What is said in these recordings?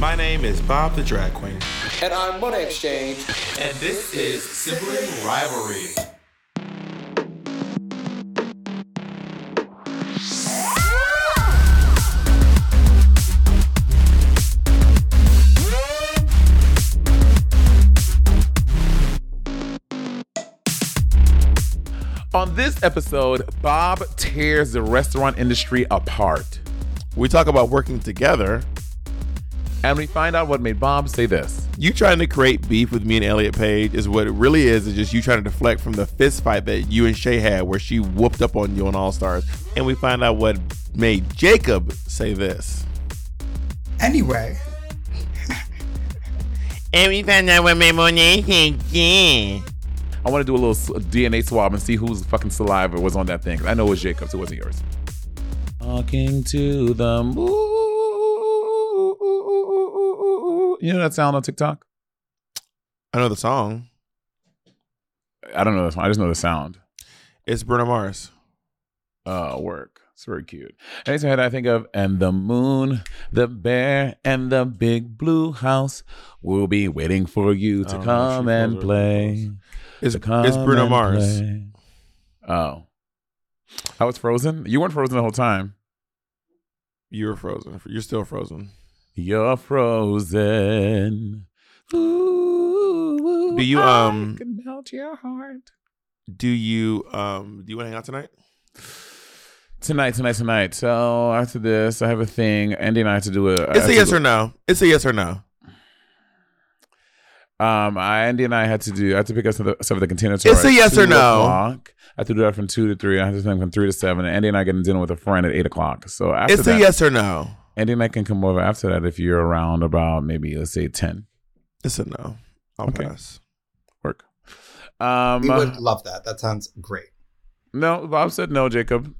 My name is Bob the Drag Queen. And I'm Monét X Change. And this is Sibling Rivalry. On this episode, Bob tears the restaurant industry apart. We talk about working together. And we find out what made Bob say this. You trying to create beef with me and Elliot Page is what it really is. Is just you trying to deflect from the fist fight that you and Shea had, where she whooped up on you on All Stars. And we find out what made Jacob say this. Anyway, And we found out what made Monet say yeah. I want to do a little DNA swab and see whose fucking saliva was on that thing. I know it was Jacob's. It wasn't yours. Talking to the moon. You know that sound on TikTok? I know the song. I don't know the song. I just know the sound. It's Bruno Mars. uh work. It's very cute. Next head I think of and the moon, the bear, and the big blue house will be waiting for you to Oh, come she and play. It's, come it's Bruno Mars. play. Oh. I was frozen? You weren't frozen the whole time. You were frozen. You're still frozen. You're frozen. Ooh, Do you, I um, can melt your heart. Do you um do you want to hang out tonight? Tonight, tonight, tonight. So after this, I have a thing. Andy and I have to do a. It's a yes or no. It's a yes or no. Um, I, Andy and I had to do. I had to pick up some of the, some of the container. It's a yes or no. O'clock. I had to do that from two to three. I had to spend from three to seven. And Andy and I getting dinner with a friend at eight o'clock. So after It's that, a yes or no. Andy and I can come over after that if you're around about maybe let's say ten. It's a no. I'll Okay. pass. Work. Um, we would love that. That sounds great. no, Bob said no, Jacob.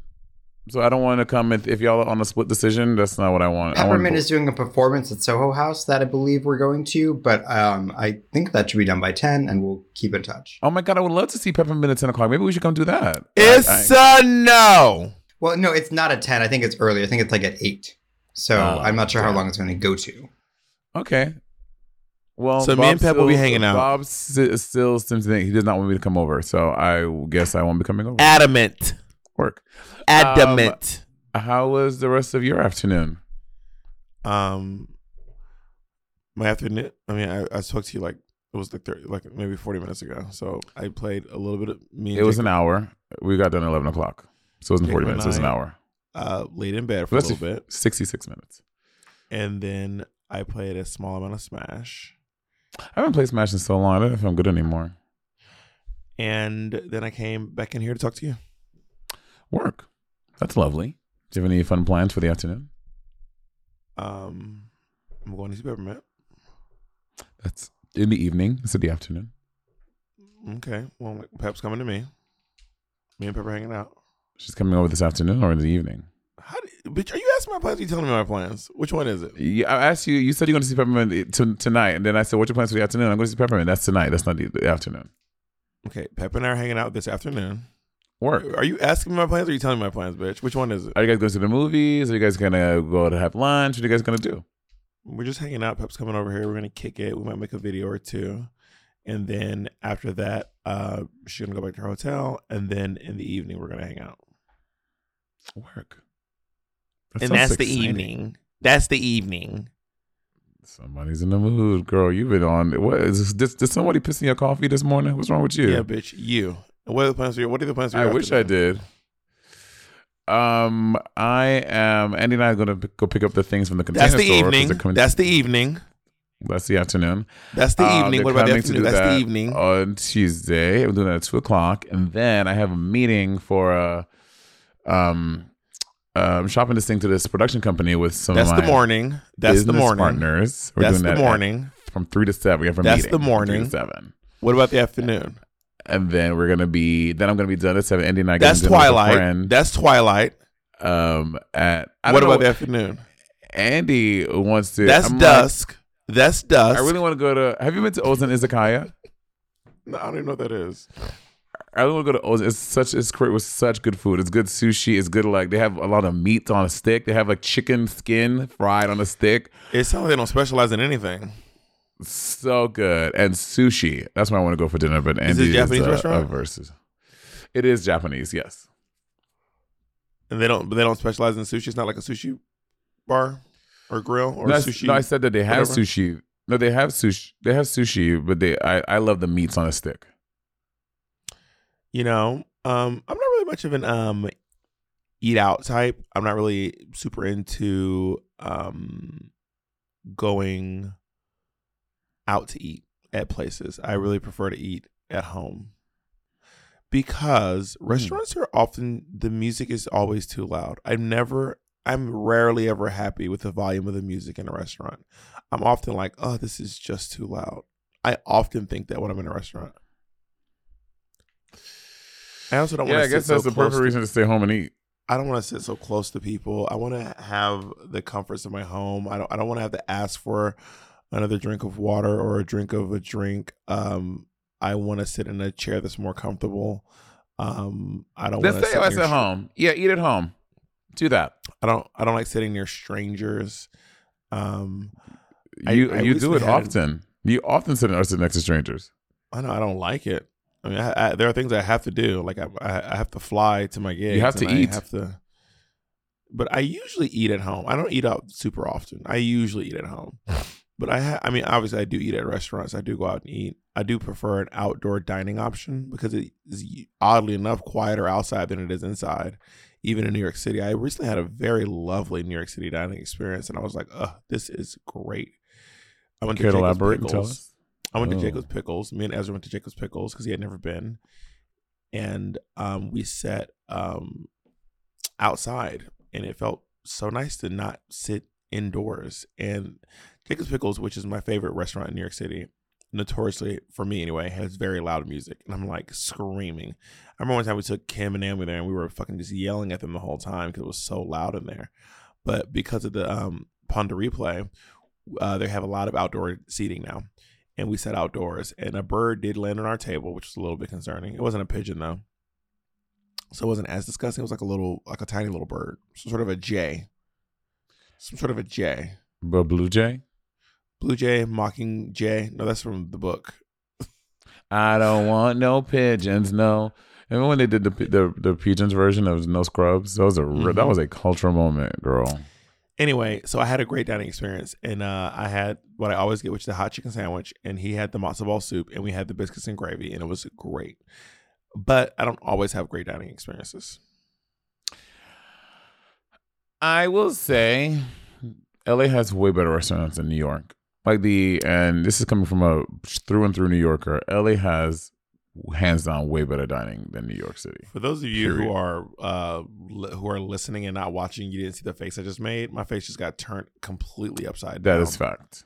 So I don't want to come if, if y'all are on a split decision. That's not what I want. I want Peppermint is doing a performance at Soho House that I believe we're going to, but um, I think that should be done by 10 and we'll keep in touch. Oh my god, I would love to see Peppermint at ten o'clock. Maybe we should come do that. It's I- a no. Well, no, it's not at 10. I think it's early. I think it's like at 8. So Oh, I'm not sure how long it's going to go to. Okay. Well, So me and Pep will be hanging out. Bob s- still seems to think he does not want me to come over, so I guess I won't be coming over. Adamant. Work. Adamant. How was the rest of your afternoon? Um, my afternoon. I mean, I, I spoke to you like it was like 30, like maybe forty minutes ago. So I played a little bit of me. And It was an hour. We got done at eleven o'clock, so it wasn't forty Jacob minutes. It was an hour. Uh, laid in bed for Let's a little bit, Sixty-six minutes. and then I played a small amount of Smash, I haven't played Smash in so long. I don't know if I'm good anymore. and then I came back in here to talk to you. Work. That's lovely. Do you have any fun plans for the afternoon? Um, I'm going to see Peppermint. That's in the evening. It's in the afternoon. Okay, well, Pep's coming to me. Me and Pepper hanging out. She's coming over this afternoon or in the evening. How do, bitch, are you asking my plans? Or are you telling me my plans? Which one is it? Yeah, I asked you. You said you're going to see Peppermint t- tonight, and then I said, "What's your plans for the afternoon?" I'm going to see Peppermint. That's tonight. That's not the, the afternoon. Okay, Pep and I are hanging out this afternoon. Work. Are you asking me my plans or are you telling me my plans, bitch? Which one is it? Are you guys going to the movies? Are you guys going to go to have lunch? What are you guys going to do? We're just hanging out. Pep's coming over here. We're gonna kick it. We might make a video or two. And then after that, uh, she's gonna go back to her hotel. And then in the evening, we're gonna hang out. Work. That and that's the evening. That's the evening. Somebody's in the mood, girl. You've been on. What is this? Did, did somebody piss in your coffee this morning? What's wrong with you? Yeah, bitch. You. What are the plans for you? What are the plans for you? I wish I did. Um, I am. Andy and I are gonna p- go pick up the things from the container That's the store evening. That's the evening. that's the afternoon. That's the Uh, evening. they're What about the afternoon? That's the evening. on Tuesday. I'm doing that at two o'clock, and then I have a meeting for a um. Um, shopping this thing to this production company with some That's of the morning. That's the morning. partners. We're That's doing the that at- morning. from three to seven. We have a That's meeting the from three morning. to seven. What about the afternoon? and then we're gonna be then I'm gonna be done at seven. Andy and I That's getting dinner with a twilight. That's twilight. um, at What know about the afternoon? Andy wants to. That's I'm like, dusk. That's dusk. I really want to go to. Have you been to Ozan Izakaya? No, I don't even know what that is. I want to go to. It's such it's great with such good food. It's good sushi. It's good like they have a lot of meat on a stick. They have like chicken skin fried on a stick. It sounds like they don't specialize in anything. So good and sushi. That's where I want to go for dinner. But Is it Andy a Japanese uh, restaurant? uh, versus. It is Japanese. Yes. And they don't but they don't specialize in sushi. It's not like a sushi bar or grill or no, sushi. no, I said that they have whatever. sushi. No, they have sushi. They have sushi, but they I, I love the meats on a stick. You know, um, I'm not really much of an um eat out type. I'm not really super into um going out to eat at places. I really prefer to eat at home. Because restaurants are often the music is always too loud. I'm never I'm rarely ever happy with the volume of the music in a restaurant. I'm often like, "Oh, this is just too loud." I often think that when I'm in a restaurant. I also don't Yeah, want I guess that's so the perfect to reason to stay home and eat. I don't want to sit so close to people. I want to have the comforts of my home. I don't. I don't want to have to ask for another drink of water or a drink of a drink. Um, I want to sit in a chair that's more comfortable. Um, I don't. Let's stay at home. Yeah, eat at home. Do that. I don't. I don't like sitting near strangers. Um, You I you do it often. You often sit sit next to strangers. I know I don't like it. I mean, I, I, there are things I have to do. Like I, I, have to fly to my gigs. You have to eat. Have to. But I usually eat at home. I don't eat out super often. I usually eat at home. But I, ha- I mean, obviously, I do eat at restaurants. I do go out and eat. I do prefer an outdoor dining option because it is oddly enough quieter outside than it is inside. Even in New York City, I recently had a very lovely New York City dining experience, and I was like, "Oh, this is great." I went to Care to Jacob's elaborate and tell Pickles. I went to Oh. Jacob's Pickles. Me and Ezra went to Jacob's Pickles because he had never been, and um, we sat um, outside, and it felt so nice to not sit indoors. And Jacob's Pickles, which is my favorite restaurant in New York City, notoriously for me anyway, has very loud music, and I'm like screaming. I remember one time we took Kim and Naomi there, and we were fucking just yelling at them the whole time because it was so loud in there. But because of the um, Ponder replay, uh, they have a lot of outdoor seating now and we sat outdoors and a bird did land on our table which was a little bit concerning it wasn't a pigeon though so it wasn't as disgusting it was like a little like a tiny little bird some sort of a jay some sort of a jay But Blue Jay? blue jay mocking jay no that's from the book I don't want no pigeons, no. Remember when they did the the, the pigeons version of No Scrubs? That was a re- that mm-hmm. was a cultural moment, girl. Anyway so i had a great dining experience and uh, i had what i always get which is the hot chicken sandwich and he had the matzo ball soup and we had the biscuits and gravy and it was great but i don't always have great dining experiences I will say, LA has way better restaurants than New York. Like the and this is coming from a through and through New Yorker. LA has hands down way better dining than New York City. For those of you who are uh, li- who are listening and not watching, you didn't see the face I just made. My face just got turned completely upside That down. is fact.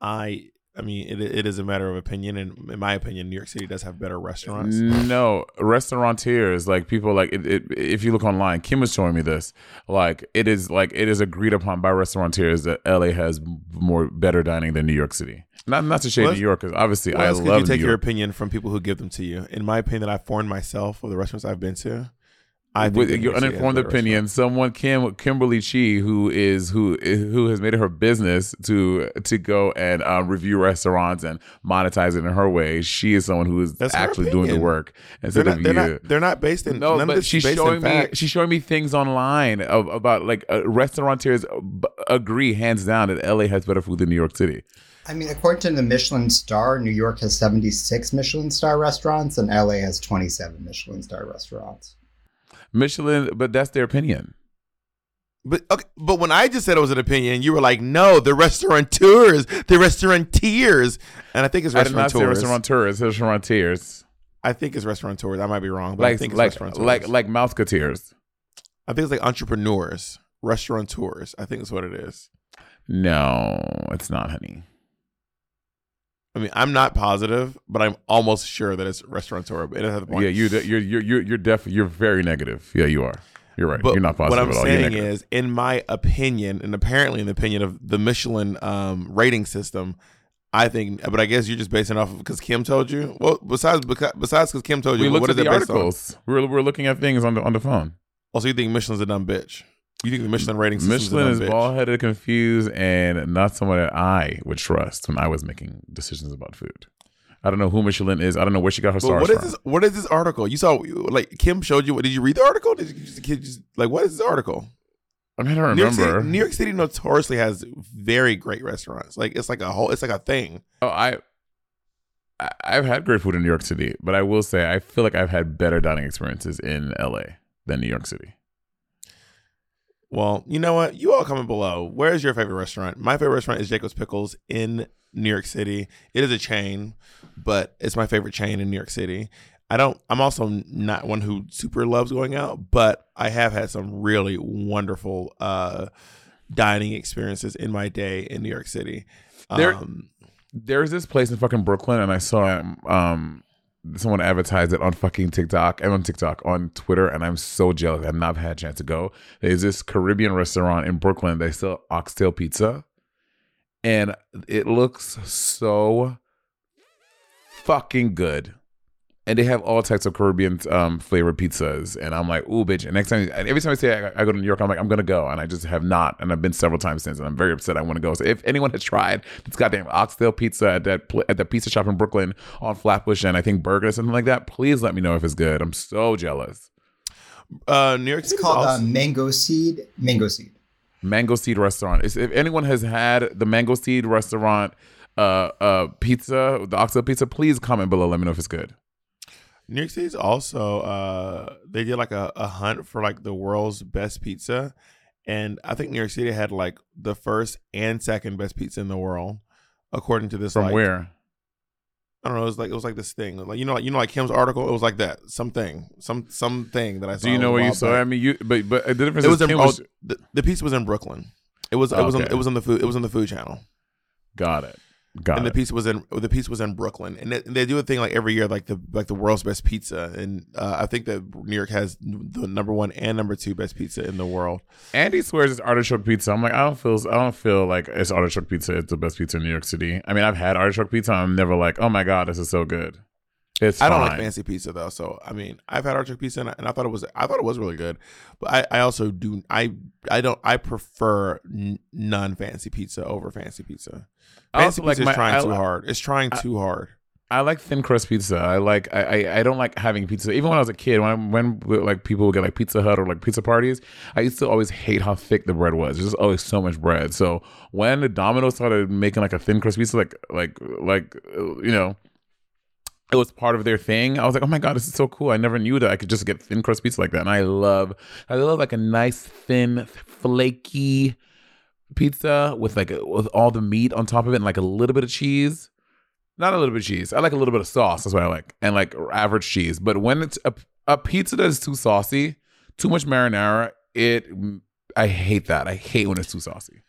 I I mean, it, it is a matter of opinion, and in my opinion, New York City does have better restaurants. No, restaurateurs like people like it, it. If you look online, Kim was showing me this. Like it is like it is agreed upon by restaurateurs that LA has more better dining than New York City. Not not to shade Well, New York, because obviously Well, I love you take your opinion from people who give them to you. In my opinion, that I've formed myself of the restaurants I've been to. I With your York City has uninformed opinion, someone Kim Kimberly Chi, who is who who has made it her business to to go and uh, review restaurants and monetize it in her way. She is someone who is That's actually doing the work restaurants. They're instead not, of they're you. not. They're not based in. No, none but she's showing me fact. she's showing me things online of, about like uh, restaurateurs b- agree hands down that LA has better food than New York City. I mean, according to the Michelin star, New York has 76 Michelin star restaurants and LA has 27 Michelin star restaurants. Michelin, but that's their opinion. But okay, but when I just said it was an opinion, you were like, "No, the restaurateurs, the restaurateurs," and I think it's I did not say restaurateurs. restaurateurs, restaurateurs. I think it's restaurateurs. I might be wrong, but I think it's like restaurateurs. like like mouseketeers. I think it's like entrepreneurs, restaurateurs. I think that's what it is. No, it's not, honey. I mean, I'm not positive, but I'm almost sure that it's restaurateur. But it doesn't have the point. Yeah, you you're you're you're you're def you're very negative. Yeah, you are. You're right. But you're not positive. what I'm at all. You're saying is, in my opinion, and apparently in the opinion of the Michelin um, rating system, I think, but I guess you're just basing off of because Kim told you. Well, besides beca- besides because Kim told you, We what looked is at it the articles. We're we're looking at things on the on the phone. Also, you think Michelin's a dumb bitch? You think the Michelin rating system's Michelin is bald headed, confused, and not someone that I would trust when I was making decisions about food. I don't know who Michelin is. I don't know where she got her But stars what is from. this? What is this article? You saw like Kim showed you. Did you read the article? Did you just, kid just like what is this article? I mean, I don't New York, remember. City, New York City notoriously has very great restaurants. Like it's like a whole. It's like a thing. Oh, I I've had great food in New York City, but I will say I feel like I've had better dining experiences in LA than New York City. Well, you know what? You all comment below. Where's your favorite restaurant? My favorite restaurant is Jacob's Pickles in New York City. It is a chain, but it's my favorite chain in New York City. I don't. I'm also not one who super loves going out, but I have had some really wonderful uh, dining experiences in my day in New York City. There- Um, There's this place in fucking Brooklyn, and I saw um someone advertised it on fucking TikTok and on TikTok on Twitter, and I'm so jealous. I've not had a chance to go. There's this Caribbean restaurant in Brooklyn. They sell oxtail pizza, and it looks so fucking good. And they have all types of Caribbean um, flavored pizzas, and I'm like, ooh, bitch. And next time, every time I say I, I go to New York, I'm like, I'm gonna go, and I just have not, and I've been several times since, and I'm very upset. I want to go. So if anyone has tried this goddamn oxtail pizza at that pl- at the pizza shop in Brooklyn on Flatbush, and I think Burger or something like that, please let me know if it's good. I'm so jealous. uh, New York It's City called uh, Mango Seed. Mango Seed. Mango Seed Restaurant. Is if anyone has had the Mango Seed Restaurant uh uh pizza, the oxtail pizza, please comment below. Let me know if it's good. New York City's also uh, they did like a, a hunt for like the world's best pizza, and I think New York City had like the first and second best pizza in the world, according to this. From like, where? I don't know. It was like it was like this thing, like you know, like you know, like Kim's article. It was like that, something, some something that I saw. Do you know where you saw? it? back. I mean, you but but the difference It was in Kim oh, was, the, the pizza was in Brooklyn. It was it was on, it was on the food it was on the food channel. got it, got and the it. pizza was in the pizza was in Brooklyn, and they, they do a thing like every year, like the like the world's best pizza, and uh, I think that New York has the number one and number two best pizza in the world. Andy swears it's artichoke pizza. I'm like, I don't feel, I don't feel like it's artichoke pizza. It's the best pizza in New York City. I mean, I've had artichoke pizza. I'm never like, oh my god, this is so good. It's I don't like fancy pizza though, so I mean, I've had artichoke pizza, and I, and I thought it was I thought it was really good, but I, I also do I I don't I prefer n- non fancy pizza over fancy pizza. Fancy also like pizza my- is trying I too hard. It's trying too hard. I like thin crust pizza. I like I, I I don't like having pizza. Even when I was a kid, when I, when like people would get like Pizza Hut or like pizza parties, I used to always hate how thick the bread was. There's just always so much bread. So when the Domino's started making like a thin crust pizza, like like like you know, it was part of their thing. I was like, oh my god, this is so cool. I never knew that I could just get thin crust pizza like that. And I love I love like a nice thin flaky pizza with like with all the meat on top of it and like a little bit of cheese. Not a little bit of cheese. I like a little bit of sauce. That's what I like, and like average cheese. But when it's a, a pizza that is too saucy, too much marinara, it I hate that. I hate when it's too saucy.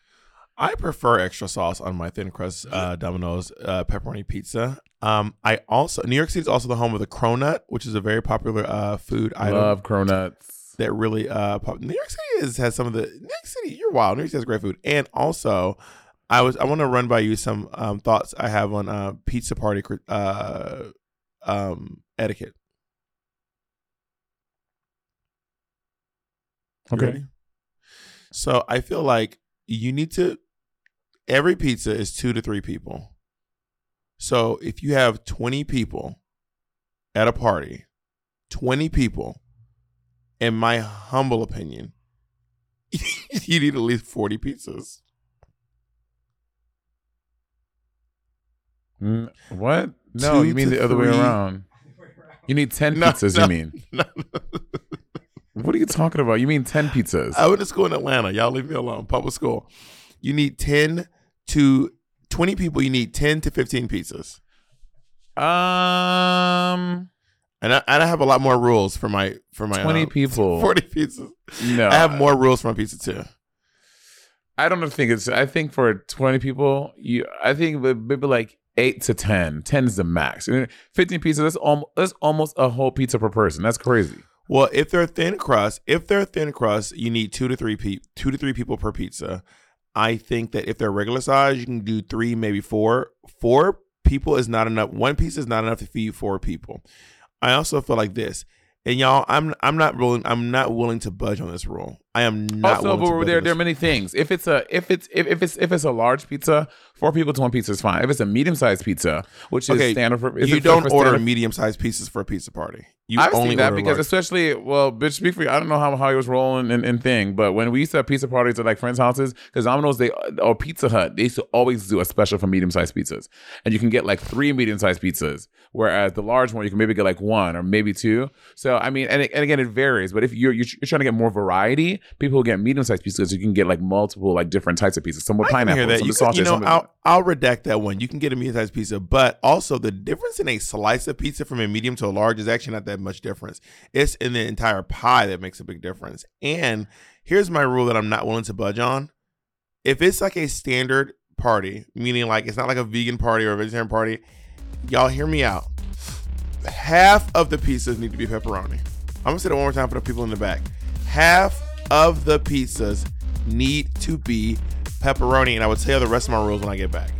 I prefer extra sauce on my thin crust uh, Domino's uh, pepperoni pizza. Um, I also New York City is also the home of the cronut, which is a very popular uh, food I item love cronuts. that really uh, pop- New York City is, has some of the New York City. You're wild. New York City has great food, and also I was I want to run by you some um, thoughts I have on uh, pizza party uh, um, etiquette. You Okay. ready? So I feel like you need to. Every pizza is two to three people. So if you have twenty people at a party, twenty people, in my humble opinion, you need at least forty pizzas. Mm, what? No, Two you mean the other way around. You need ten No, pizzas. no, You mean? no. What are you talking about? You mean ten pizzas? I went to school in Atlanta. Y'all leave me alone. Public school. You need ten to twenty people. You need ten to fifteen pizzas. Um, And I, and I have a lot more rules for my for my twenty uh, people. forty pizzas. No, I have more rules for my pizza too. I don't think it's. I think for twenty people, you. I think maybe like eight to ten. Ten is the max. And Fifteen pizzas. That's almost. That's almost a whole pizza per person. That's crazy. Well, if they're thin crust, if they're thin crust, you need two to three pe- two to three people per pizza. I think that if they're regular size, you can do three, maybe four. Four people is not enough. One piece is not enough to feed four people. I also feel like this, and y'all, I'm I'm not willing. I'm not willing to budge on this rule. I am not. also, but there there are many things. If it's a if it's if, if it's if it's a large pizza, four people to one pizza is fine. If it's a medium sized pizza, which is standard for you don't order medium sized pieces for a pizza party. You I've only seen that because large. especially well, bitch, speak for you. I don't know how, how he was rolling and, and thing, but when we used to have pizza parties at like friends' houses, because Domino's they or Pizza Hut, they used to always do a special for medium sized pizzas, and you can get like three medium sized pizzas, whereas the large one you can maybe get like one or maybe two. So I mean, and, and again, it varies. But if you're, you're trying to get more variety, people who get medium sized pizzas, you can get like multiple like different types of pizzas. Some with I pineapple, hear that. some You, with sausage. you know, some I'll, I'll redact that one. You can get a medium-sized pizza, but also the difference in a slice of pizza from a medium to a large is actually not that much difference. It's in the entire pie that makes a big difference. And here's my rule that I'm not willing to budge on. If it's like a standard party, meaning like it's not like a vegan party or a vegetarian party, y'all hear me out. Half of the pizzas need to be pepperoni. I'm gonna say that one more time for the people in the back. Half of the pizzas need to be pepperoni, and I will tell you the rest of my rules when I get back.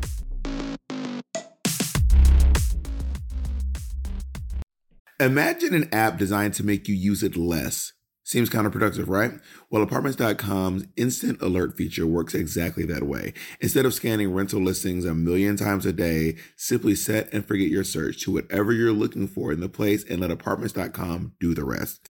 Imagine an app designed to make you use it less. Seems counterproductive, right? Well, apartments.com's instant alert feature works exactly that way. Instead of scanning rental listings a million times a day, simply set and forget your search to whatever you're looking for in the place and let apartments.com do the rest.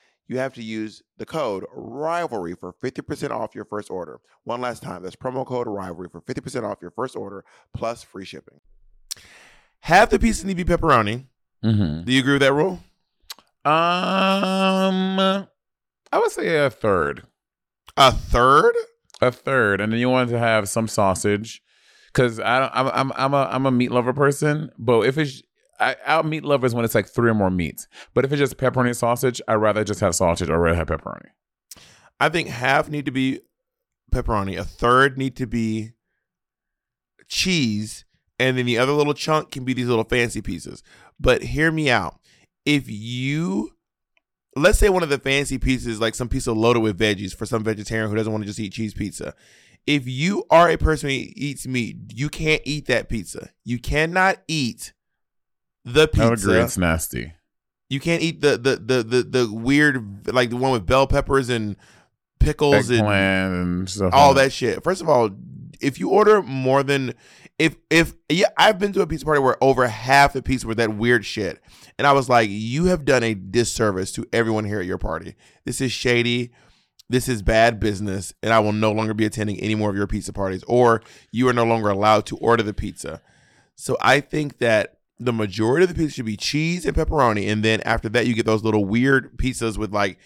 you have to use the code rivalry for 50% off your first order. One last time, that's promo code rivalry for 50% off your first order plus free shipping. Half the pieces need to be pepperoni. Mm-hmm. Do you agree with that rule? Um, I would say a third. A third? a third, and then you want to have some sausage, because I don't, I'm I'm I'm a I'm a meat lover person. But if it's I, I'll meat lovers when it's like three or more meats. But if it's just pepperoni sausage, I'd rather just have sausage or rather have pepperoni. I think half need to be pepperoni. A third need to be cheese, and then the other little chunk can be these little fancy pieces. But hear me out. If you let's say one of the fancy pieces, like some pizza loaded with veggies for some vegetarian who doesn't want to just eat cheese pizza. If you are a person who eats meat, you can't eat that pizza. You cannot eat the I agree, pizza. it's nasty. You can't eat the the the the, the weird like the one with bell peppers and pickles and and stuff. all like that shit. First of all, if you order more than if if yeah, I've been to a pizza party where over half the pizza were that weird shit, and I was like, you have done a disservice to everyone here at your party. This is shady. This is bad business, and I will no longer be attending any more of your pizza parties, or you are no longer allowed to order the pizza. So I think that the majority of the pizza should be cheese and pepperoni, and then after that, you get those little weird pizzas with like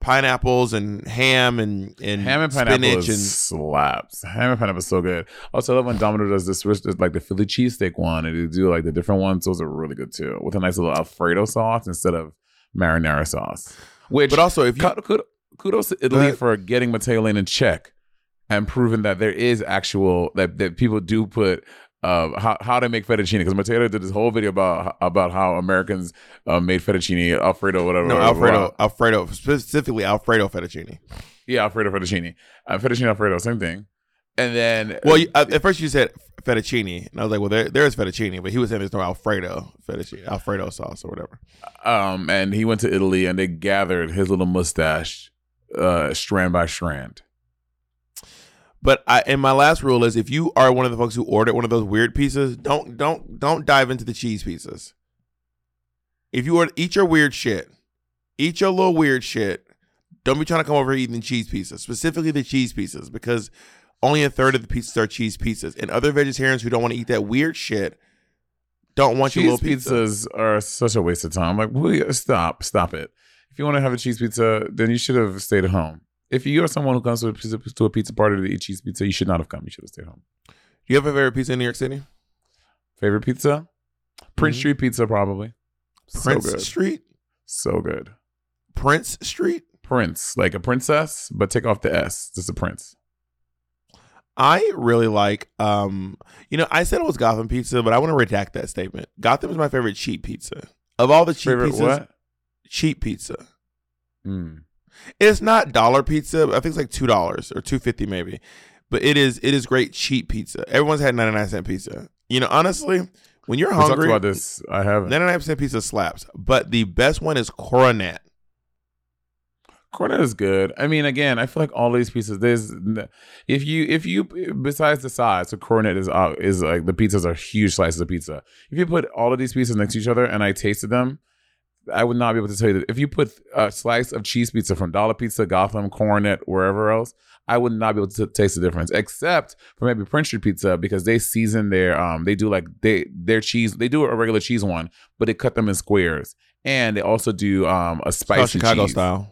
pineapples and ham and and Ham and pineapple and slaps. Ham and pineapple is so good. Also, I love when Domino does this, like the Philly cheesesteak one, and they do like the different ones. Those are really good too, with a nice little Alfredo sauce instead of marinara sauce. Which, But also, if you- Kud- kud- kudos to Italy for getting Matteo Lane in check and proving that there is actual that that people do put. Uh, how how to make fettuccine because Matteo did this whole video about about how Americans uh, made fettuccine Alfredo whatever no whatever, Alfredo. Alfredo specifically Alfredo fettuccine. Yeah, Alfredo fettuccine. Uh, fettuccine Alfredo, same thing. And then, Well, you, at first you said fettuccine, and I was like, well, there there is fettuccine, but he was saying there's no Alfredo fettuccine, Alfredo sauce or whatever. um, and he went to Italy, and they gathered his little mustache, uh, strand by strand. But I, and my last rule is, if you are one of the folks who ordered one of those weird pizzas, don't don't don't dive into the cheese pizzas. If you order, eat your weird shit, eat your little weird shit. Don't be trying to come over here eating cheese pizzas, specifically the cheese pizzas, because only a third of the pizzas are cheese pizzas, and other vegetarians who don't want to eat that weird shit don't want your cheese little pizza. pizzas are such a waste of time. Like, will you stop, stop it. If you want to have a cheese pizza, then you should have stayed at home. If you are someone who comes to a pizza, to a pizza party to eat cheese pizza, you should not have come. You should have stayed home. Do you have a favorite pizza in New York City? Favorite pizza? Prince Mhm. Street Pizza, probably. Prince so good. Street, So good. Prince Street. Prince, like a princess, but take off the S. Just a prince. I really like, um, you know, I said it was Gotham pizza, but I want to redact that statement. Gotham is my favorite cheap pizza of all the cheap Favorite pizzas. what? Cheap pizza. Mm. It's not dollar pizza. I think it's like two dollars or two fifty maybe, but it is it is great cheap pizza. Everyone's had ninety nine cent pizza. You know, honestly, when you're We talked hungry, about this. I haven't. ninety nine percent pizza slaps. But the best one is Koronet. Koronet is good. I mean, again, I feel like all these pieces. There's if you if you besides the size, so Koronet is uh, is like the pizzas are huge slices of pizza. If you put all of these pieces next to each other and I tasted them, I would not be able to tell you that. If you put a slice of cheese pizza from Dollar Pizza, Gotham, Koronet, wherever else, I would not be able to taste the difference. Except for maybe Prince Street Pizza because they season their um they do like they their cheese they do a regular cheese one, but they cut them in squares, and they also do um a spicy Chicago cheese. style.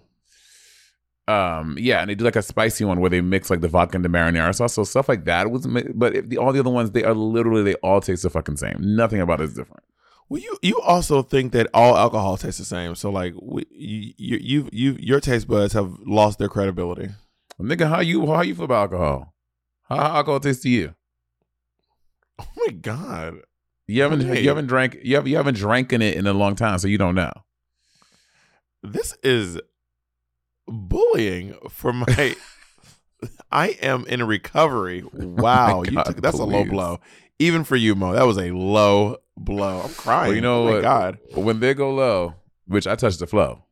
Um, yeah, and they do like a spicy one where they mix like the vodka and the marinara sauce. So stuff like that was, but if the, all the other ones, they are literally they all taste the fucking same. Nothing about it is different. Well, you you also think that all alcohol tastes the same. So like we, you you you you your taste buds have lost their credibility. Nigga, how you how you feel about alcohol? How, how alcohol tastes to you? Oh my god. You haven't Okay. you haven't drank you have you haven't drank in it in a long time, so you don't know. This is bullying for my I am in recovery. Oh wow. you God, took that's a low blow. Even for you, Mo. That was a low blow. I'm crying. Well, you know oh what? god. When they go low, which I touch the flow.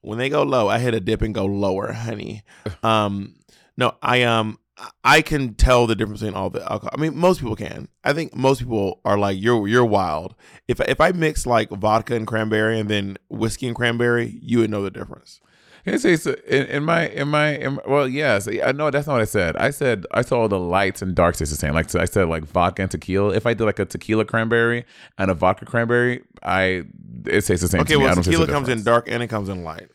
When they go low, I hit a dip and go lower, honey. Um no, I um I can tell the difference between all the alcohol. I mean, most people can. I think most people are like, "You're you're wild." If if I mix like vodka and cranberry and then whiskey and cranberry, you would know the difference. Can I say so in, in my in my in, well yes. I know that's not what I said. I said I saw the lights and darks taste the same. Like so I said like vodka and tequila. If I did like a tequila cranberry and a vodka cranberry I it tastes the same Okay, to me. I well, don't tequila comes in dark and it comes in light.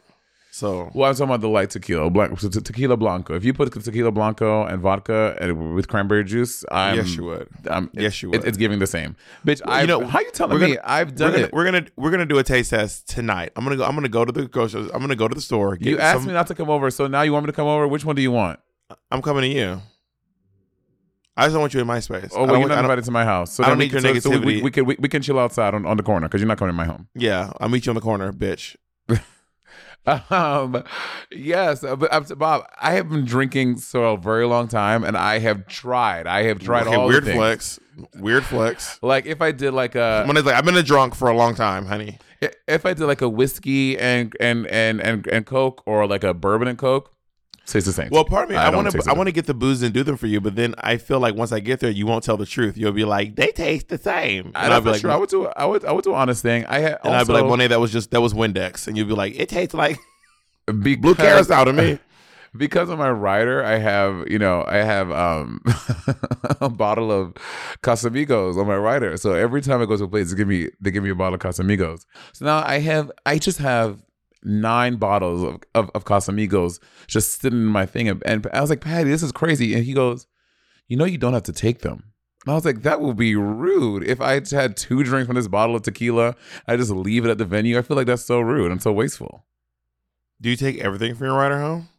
So well I'm talking about the light tequila blanc, so te- tequila blanco if you put tequila blanco and vodka and with cranberry juice I'm yes, you would. I'm, Yes, you it- would. it's giving the same bitch I you know, how you telling we're me gonna- I've We're done gonna, it we're gonna we're gonna do a taste test tonight. I'm gonna go. I'm gonna go to the grocery. I'm gonna go to the store. Get you asked some- me not to come over so now you want me to come over which one do you want I'm coming to you. I just don't want you in my space. oh I well don't you're want- not invited to my house so I don't then we need your so- so we, negativity. we can we, we can chill outside on, on the corner because you're not coming in my home Yeah, I'll meet you on the corner, bitch. Um, yes, uh, but uh, Bob, I have been drinking for a very long time, and I have tried. I have tried okay, all weird flex. Weird flex. Like if I did like a, When it's like I've been a drunk for a long time, honey. if I did like a whiskey and and and and and coke, or like a bourbon and coke, tastes the same. Well, part of me, I want to, I want to get the booze and do them for you, but then I feel like once I get there, you won't tell the truth. You'll be like, they taste the same, I, and I'll be like, true. I would do. I would. I would do an honest thing. I had. and I'd be like, also- Monet, that was just that was Windex, and you'd be like, it tastes like because, blue carousel to me. because of my rider, I have you know I have um a bottle of Casamigos on my rider. So every time I go to a place, they give me they give me a bottle of Casamigos. So now I have I just have nine bottles of of, of Casamigos just sitting in my thing, and, and I was like, Patty, this is crazy. And he goes, you know, you don't have to take them. And I was like, that would be rude. If I had two drinks from this bottle of tequila, I just leave it at the venue. I feel like that's so rude and so wasteful. Do you take everything from your rider home?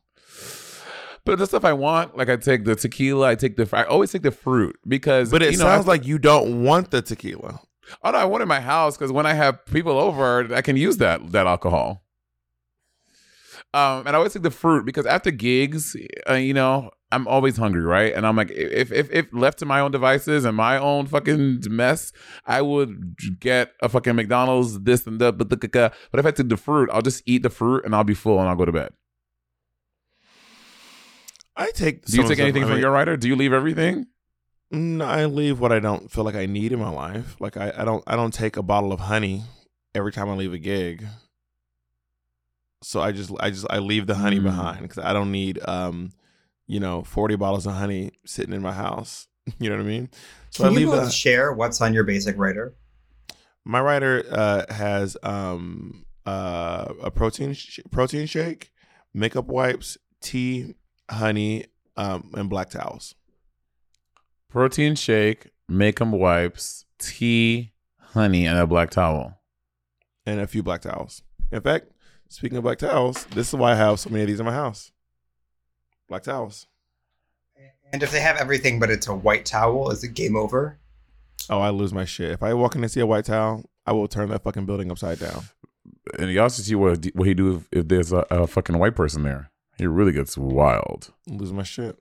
But the stuff I want, like I take the tequila, I take the, I always take the fruit because. But it you know, sounds I- like you don't want the tequila. oh no, I want it in my house because when I have people over, I can use that that alcohol. Um, and I always take the fruit because after gigs, uh, you know, I'm always hungry, right? And I'm like, if if if left to my own devices and my own fucking mess, I would get a fucking McDonald's, this and that, but the but if I took the fruit, I'll just eat the fruit and I'll be full and I'll go to bed. I take. Do you take anything I from mean, your rider? Do you leave everything? No, I leave what I don't feel like I need in my life. Like I, I don't I don't take a bottle of honey every time I leave a gig. So I just I just I leave the honey Mm. behind because I don't need um, you know, forty bottles of honey sitting in my house. You know what I mean? So Can I leave both the share what's on your basic rider? my rider uh, has um uh a protein sh- protein shake, makeup wipes, tea, honey, um, and black towels. Protein shake, makeup wipes, tea, honey, and a black towel. and a few black towels. In fact, speaking of black towels, this is why I have so many of these in my house. Black towels. And if they have everything but it's a white towel, is it game over? Oh, I lose my shit. If I walk in and see a white towel, I will turn that fucking building upside down. And y'all should see what what he do if, if there's a, a fucking white person there. He really gets wild. lose my shit.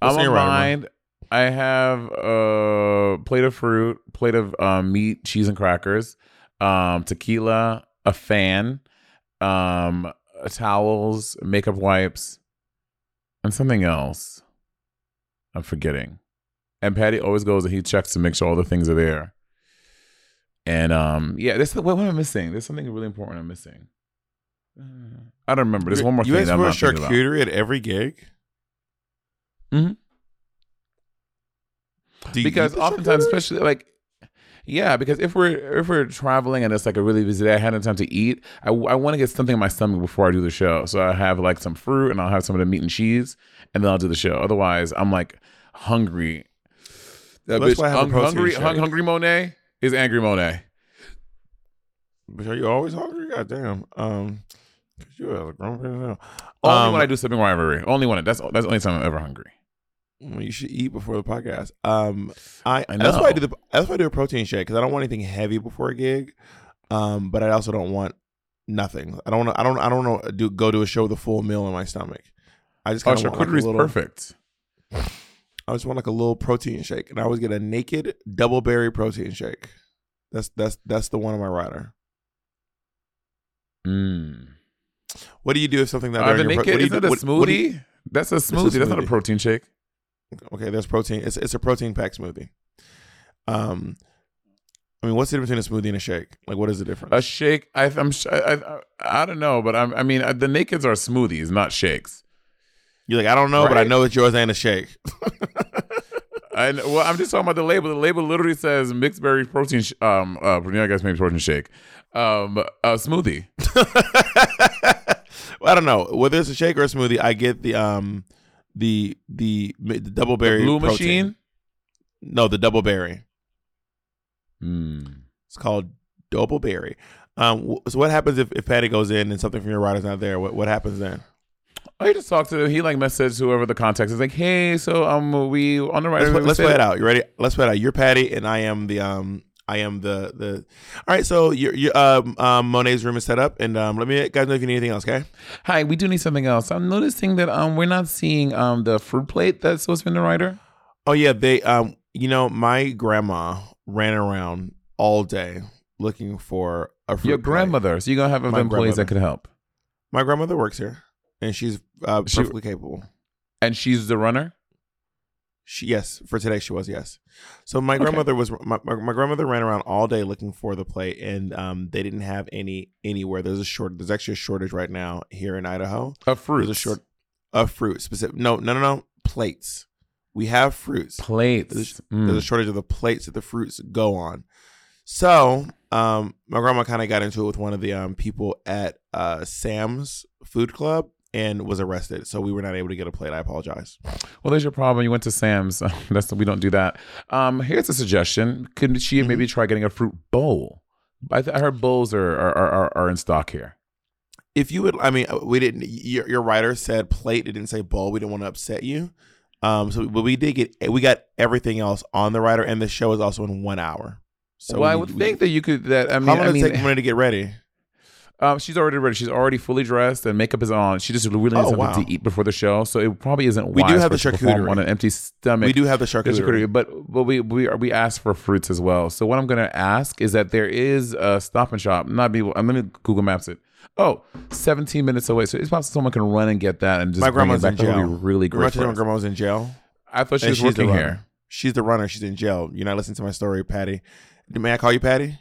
I'm What's in on your rider, I have a plate of fruit, plate of um, meat, cheese, and crackers, um, tequila, a fan, um, towels, makeup wipes, and something else. I'm forgetting. And Patty always goes and he checks to make sure all the things are there. And um, yeah, this what, what am I missing? There's something really important I'm missing. Uh, I don't remember. There's one more you thing ask that I'm a not thinking about. charcuterie at every gig? Mhm. Because oftentimes, especially like, yeah, because if we're if we're traveling and it's like a really busy day, I hadn't time to eat. I, I want to get something in my stomach before I do the show. So I have like some fruit and I'll have some of the meat and cheese, and then I'll do the show. Otherwise, I'm like hungry. That That's bitch, why I have a hung- hungry, hung, hungry Monet is angry Monet. But are you always hungry? God damn. Um, you are a grown person now. Only Um, when I do Sibling Rivalry. Only when I, that's that's the only time I'm ever hungry. Well, you should eat before the podcast. Um, I, I that's why I do the that's why I do a protein shake because I don't want anything heavy before a gig. Um, but I also don't want nothing. I don't. wanna- I don't. I don't know. Do go to a show with a full meal in my stomach. I just Oh, kind of want like a charcuterie is little, perfect. I just want like a little protein shake, and I always get a naked double berry protein shake. That's that's that's the one on my rider. Mm. What do you do if something that Are during the your pro- naked, what do you isn't do- that a what- what do you- smoothie? That's a a smoothie. That's not a protein shake. Okay, there's protein. It's it's a protein packed smoothie. Um, I mean, what's the difference between a smoothie and a shake? Like, what is the difference? A shake. I, I'm. I, I, I don't know, but I'm, I mean, the nakeds are smoothies, not shakes. You're like, I don't know, but I know that yours ain't a shake. I well, I'm just talking about the label. The label literally says mixed berry protein. Sh- um, uh, I guess maybe protein shake. Um, a smoothie. well, I don't know whether it's a shake or a smoothie. I get the um, the the, the double berry Blue protein. machine. No, the double berry. Mm. It's called double berry. Um, so what happens if, if Patty goes in and something from your rider's not there? What what happens then? I just talked to him. He like messaged whoever the contact is like, hey, so um, we on the right. Let's, play- let's play it out. You ready? Let's play it out. You're Patty, and I am the um. I am the the. All right, so your your um, um Monet's room is set up, and um, let me guys know if you need anything else. Okay. Hi, we do need something else. I'm noticing that um, we're not seeing um the fruit plate that's supposed to be in the rider. Oh yeah, they um. You know, my grandma ran around all day looking for a fruit Your plate. grandmother. So you're gonna have My employees that could help. My grandmother works here, and she's uh, She- perfectly capable. And she's the runner. She yes, for today she was yes. So my grandmother was my, my, my grandmother ran around all day looking for the plate, and um, they didn't have any anywhere. There's a short. There's actually a shortage right now here in Idaho. Of fruit. There's a short of fruit specific. No, no, no, no plates. We have fruits. plates. There's, Mm. there's a shortage of the plates that the fruits go on. So, um, my grandma kind of got into it with one of the um, people at uh, Sam's Food Club and was arrested. So we were not able to get a plate. I apologize. Well, there's your problem. You went to Sam's. That's we don't do that. Um, here's a suggestion. Could she Mm-hmm. maybe try getting a fruit bowl? I, th- I heard bowls are are, are are in stock here. If you would, I mean, uh, we didn't. Your, your rider said plate. It didn't say bowl. We didn't want to upset you. Um, so but we did get we got everything else on the rider, and the show is also in one hour. So well, I would we- think that you could. That I mean, how long I mean, it take a minute to get ready? Um, she's already ready. She's already fully dressed and makeup is on. She just really needs Oh, something wow. to eat before the show. So it probably isn't. We do have the charcuterie. on an empty stomach. We do have the charcuterie. charcuterie, but but we we are, we asked for fruits as well. So what I'm gonna ask is that there is a Stop and Shop. Not be. I'm gonna Google Maps it. Oh, 17 minutes away. So it's possible someone can run and get that and just My bring it grandma's back. in That would jail. be really great. my grandma was in jail. I thought she And was working here. She's the runner. She's in jail. You're not listening to my story, Patty. May I call you Patty?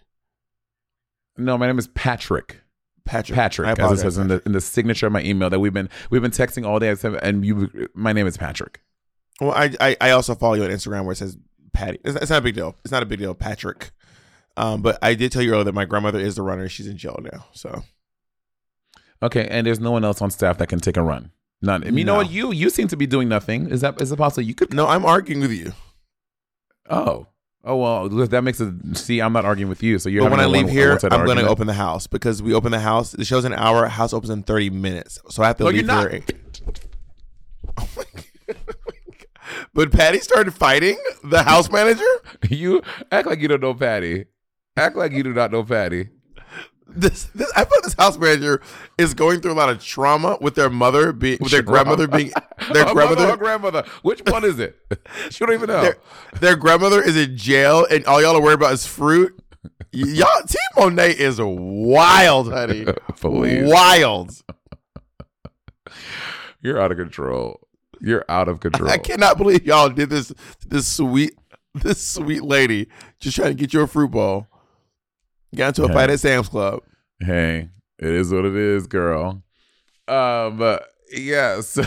No, my name is Patrick. Patrick. Patrick, as it says in the in the signature of my email that we've been we've been texting all day. I said- And you, my name is Patrick. Well, I, I I also follow you on Instagram where it says Patty. It's, it's not a big deal. It's not a big deal, Patrick. Um, but I did tell you earlier that my grandmother is the runner. She's in jail now. So Okay, and there's no one else on staff that can take a run. None. I mean, you know what? You you seem to be doing nothing. Is that is it possible you could? no, I'm arguing with you. Oh, oh well, that makes it. See, I'm not arguing with you. So you're. but when I leave one- here, I'm going to open the house because we open the house. The show's an hour. House opens in 30 minutes, so I have to No, leave you're not. here. Oh my God. But Patty started fighting the house manager. You act like you don't know Patty. Act like you do not know Patty. This, this I feel this house manager is going through a lot of trauma with their mother being with their grandmother being their Her mother, grandmother her grandmother. Which one is it? She don't even know. their, their grandmother is in jail and all y'all are worried about is fruit. Y'all Team Monet is wild, honey. Please. Wild. You're out of control. You're out of control. I cannot believe y'all did this this sweet this sweet lady just trying to get you a fruit bowl. Got into a Yeah. fight at Sam's Club. Hey, it is what it is, girl. Um, but yeah, so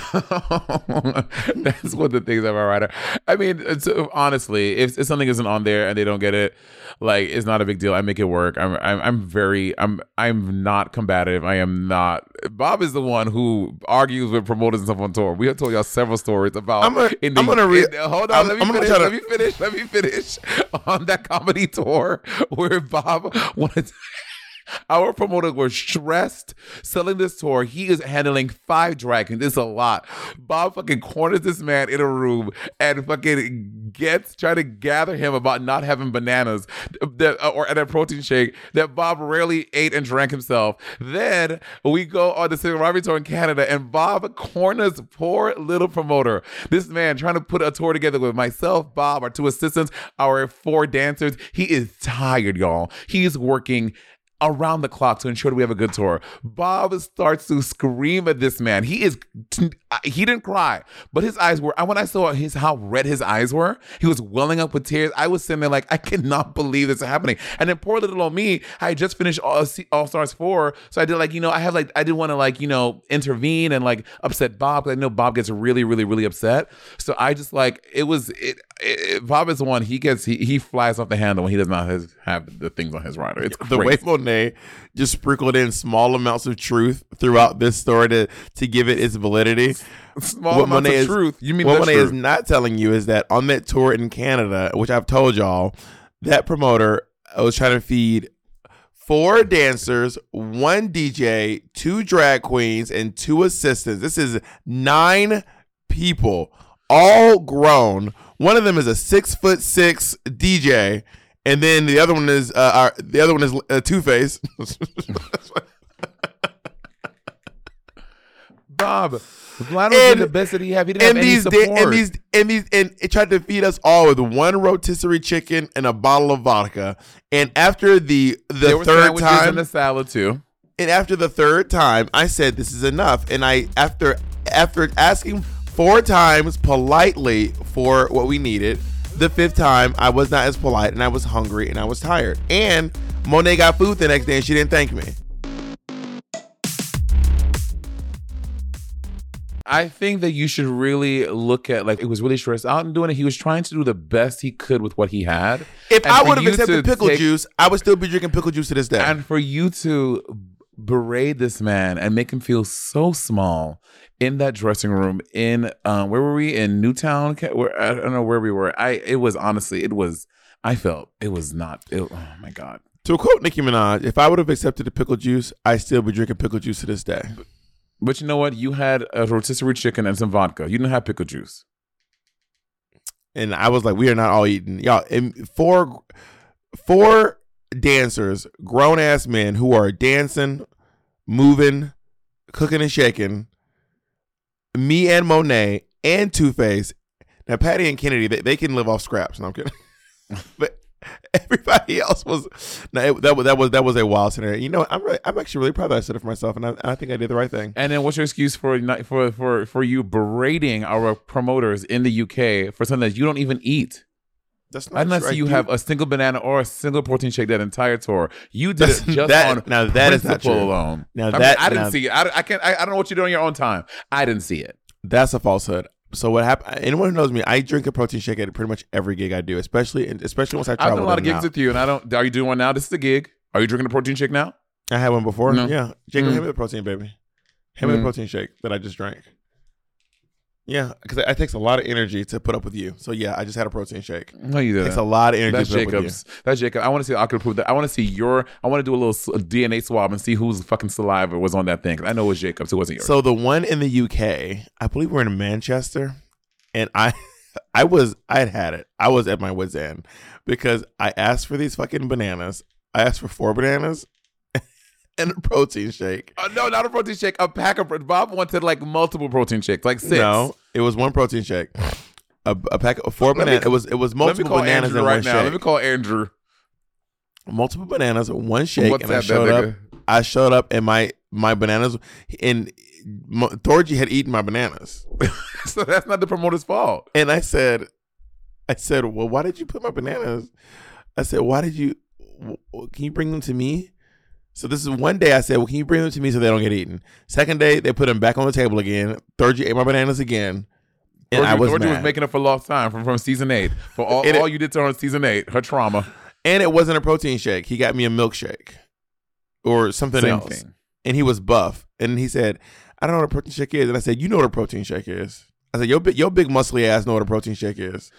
that's one of the things about rider. I mean, it's, uh, honestly, if, if something isn't on there and they don't get it, like it's not a big deal. I make it work. I'm, I'm, I'm very, I'm, I'm not combative. I am not. Bob is the one who argues with promoters and stuff on tour. We have told y'all several stories about. I'm gonna- in the- I'm gonna re- in- hold on. I'm- let me I'm finish. to- Let me finish. Let me finish on that comedy tour where Bob wanted. Our promoter was stressed selling this tour. He is handling five dragons. It's a lot. Bob fucking corners this man in a room and fucking gets trying to gather him about not having bananas that, uh, or at a protein shake that Bob rarely ate and drank himself. Then we go on the Sibling Rivalry tour in Canada and Bob corners poor little promoter. This man trying to put a tour together with myself, Bob, our two assistants, our four dancers. He is tired, y'all. He's working around the clock to ensure that we have a good tour. Bob starts to scream at this man. He is he didn't cry, but his eyes were. When I saw his how red his eyes were, he was welling up with tears. I was sitting there like I cannot believe this is happening. And then poor little old me, I just finished All, All Stars four, so I did like you know I have like I didn't want to like you know intervene and like upset Bob because I know Bob gets really really really upset. So I just like it was it. it Bob is the one he gets he, he flies off the handle when he does not has, have the things on his rider. It's the way crazy. Monet just sprinkled in small amounts of truth throughout this story to to give it its validity. Small amounts of truth. You mean what Monet is not telling you is that on that tour in Canada, which I've told y'all, that promoter was trying to feed four dancers, one DJ, two drag queens, and two assistants. This is nine people, all grown. One of them is a six foot six DJ, and then the other one is uh, our, the other one is uh, Two Face. Bob, was And- the best that he had. He didn't and have any these, support. and these, and these, and it tried to feed us all with one rotisserie chicken and a bottle of vodka. And after the the there third time, and a salad too. And after the third time, I said this is enough. And I after after asking four times politely for what we needed, the fifth time I was not as polite and I was hungry and I was tired. And Monet got food the next day and she didn't thank me. I think that you should really look at like it was really stressed out and doing it. He was trying to do the best he could with what he had. If And I would have accepted pickle take- juice, I would still be drinking pickle juice to this day. and for you to berate this man and make him feel so small in that dressing room in um where were we in Newtown? Where I don't know where we were. I it was honestly it was I felt it was not. It, oh my god. to quote Nicki Minaj, if I would have accepted the pickle juice, I still be drinking pickle juice to this day. But you know what? You had a rotisserie chicken and some vodka. You didn't have pickle juice. and I was like, we are not all eating, y'all. Four, four dancers, grown ass men who are dancing, moving, cooking and shaking. Me and Monet and Two Face. Now Patty and Kennedy, they, they can live off scraps. No, I'm kidding. but everybody else was no, it, that was that was that was a wild scenario. You know, I'm really, I'm actually really proud that I stood up for myself, and I, I think I did the right thing. And then what's your excuse for not, for for for you berating our promoters in the UK for something that you don't even eat? That's I not true. you do- have a single banana or a single protein shake that entire tour. You did That's- it just that- on now that is not true. alone. Now I mean, that- I didn't now- see it. I, I can't. I, I don't know what you do on your own time. I didn't see it. That's a falsehood. So what happened? Anyone who knows me, I drink a protein shake at pretty much every gig I do, especially especially once I travel. I've done a lot of gigs out. with you, and I don't. Are you doing one now? This is a gig. Are you drinking a protein shake now? I had one before. No. Yeah, Jacob, Mm. hand me the protein, baby. Hand me Mm. the protein shake that I just drank. Yeah, because it, it takes a lot of energy to put up with you. So yeah, I just had a protein shake. No, you didn't. takes a lot of energy That's to put up with you. Jacob's. That's Jacob. I want to see. I could prove that. I want to see your. I want to do a little DNA swab and see whose fucking saliva was on that thing. I know it was Jacob's. It wasn't yours. So the one in the UK, I believe we're in Manchester, and I, I was, I had had it. I was at my wit's end because I asked for these fucking bananas. I asked for four bananas and a protein shake. Uh, no, not a protein shake. A pack of. Bob wanted like multiple protein shakes, like six. No, it was one protein shake. A, a pack of four bananas. It was it was multiple bananas Andrew in right one now. shake. Let me call Andrew. multiple bananas, in one shake, What's and I showed up. I showed up, and my my bananas and Thorgy had eaten my bananas, so that's not the promoter's fault. and I said, I said, well, why did you put my bananas? I said, why did you? Can you bring them to me? So this is one day I said, well, can you bring them to me so they don't get eaten? Second day they put them back on the table again. Third you ate my bananas again, and I was Thorgy mad. was making up for lost time from, from season eight for all, it- all you did to her in season eight. Her trauma. and it wasn't a protein shake. He got me a milkshake or something Same else. thing. and he was buff. And he said, "I don't know what a protein shake is." And I said, "You know what a protein shake is." I said, "Your big, your big muscly ass know what a protein shake is."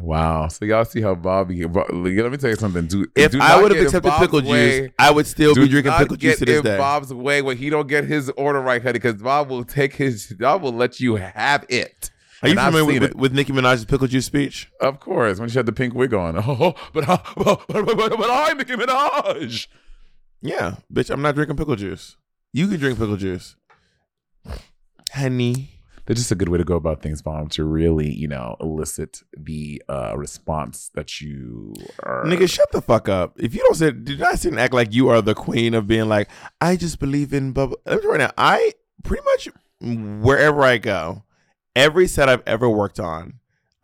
Wow. So y'all see how Bobby. Let me tell you something. Do, If I would have accepted pickle way- juice, I would still be drinking pickle juice to this in day. Bob's way when he don't get his order right, honey, because Bob will take his. Bob will let you have it. Are you familiar with, it. with Nicki Minaj's pickle juice speech? Of course, when she had the pink wig on. Oh, oh, but oh, I, oh, but, but, but, but I'm Nicki Minaj. Yeah, bitch, I'm not drinking pickle juice. You can drink pickle juice, honey. That's just a good way to go about things, Bob, to really, you know, elicit the uh, response that you are. Nigga, shut the fuck up. If you don't say, do not sit and act like you are the queen of being like, I just believe in bubble. Let me tell you right now, I pretty much wherever I go, every set I've ever worked on,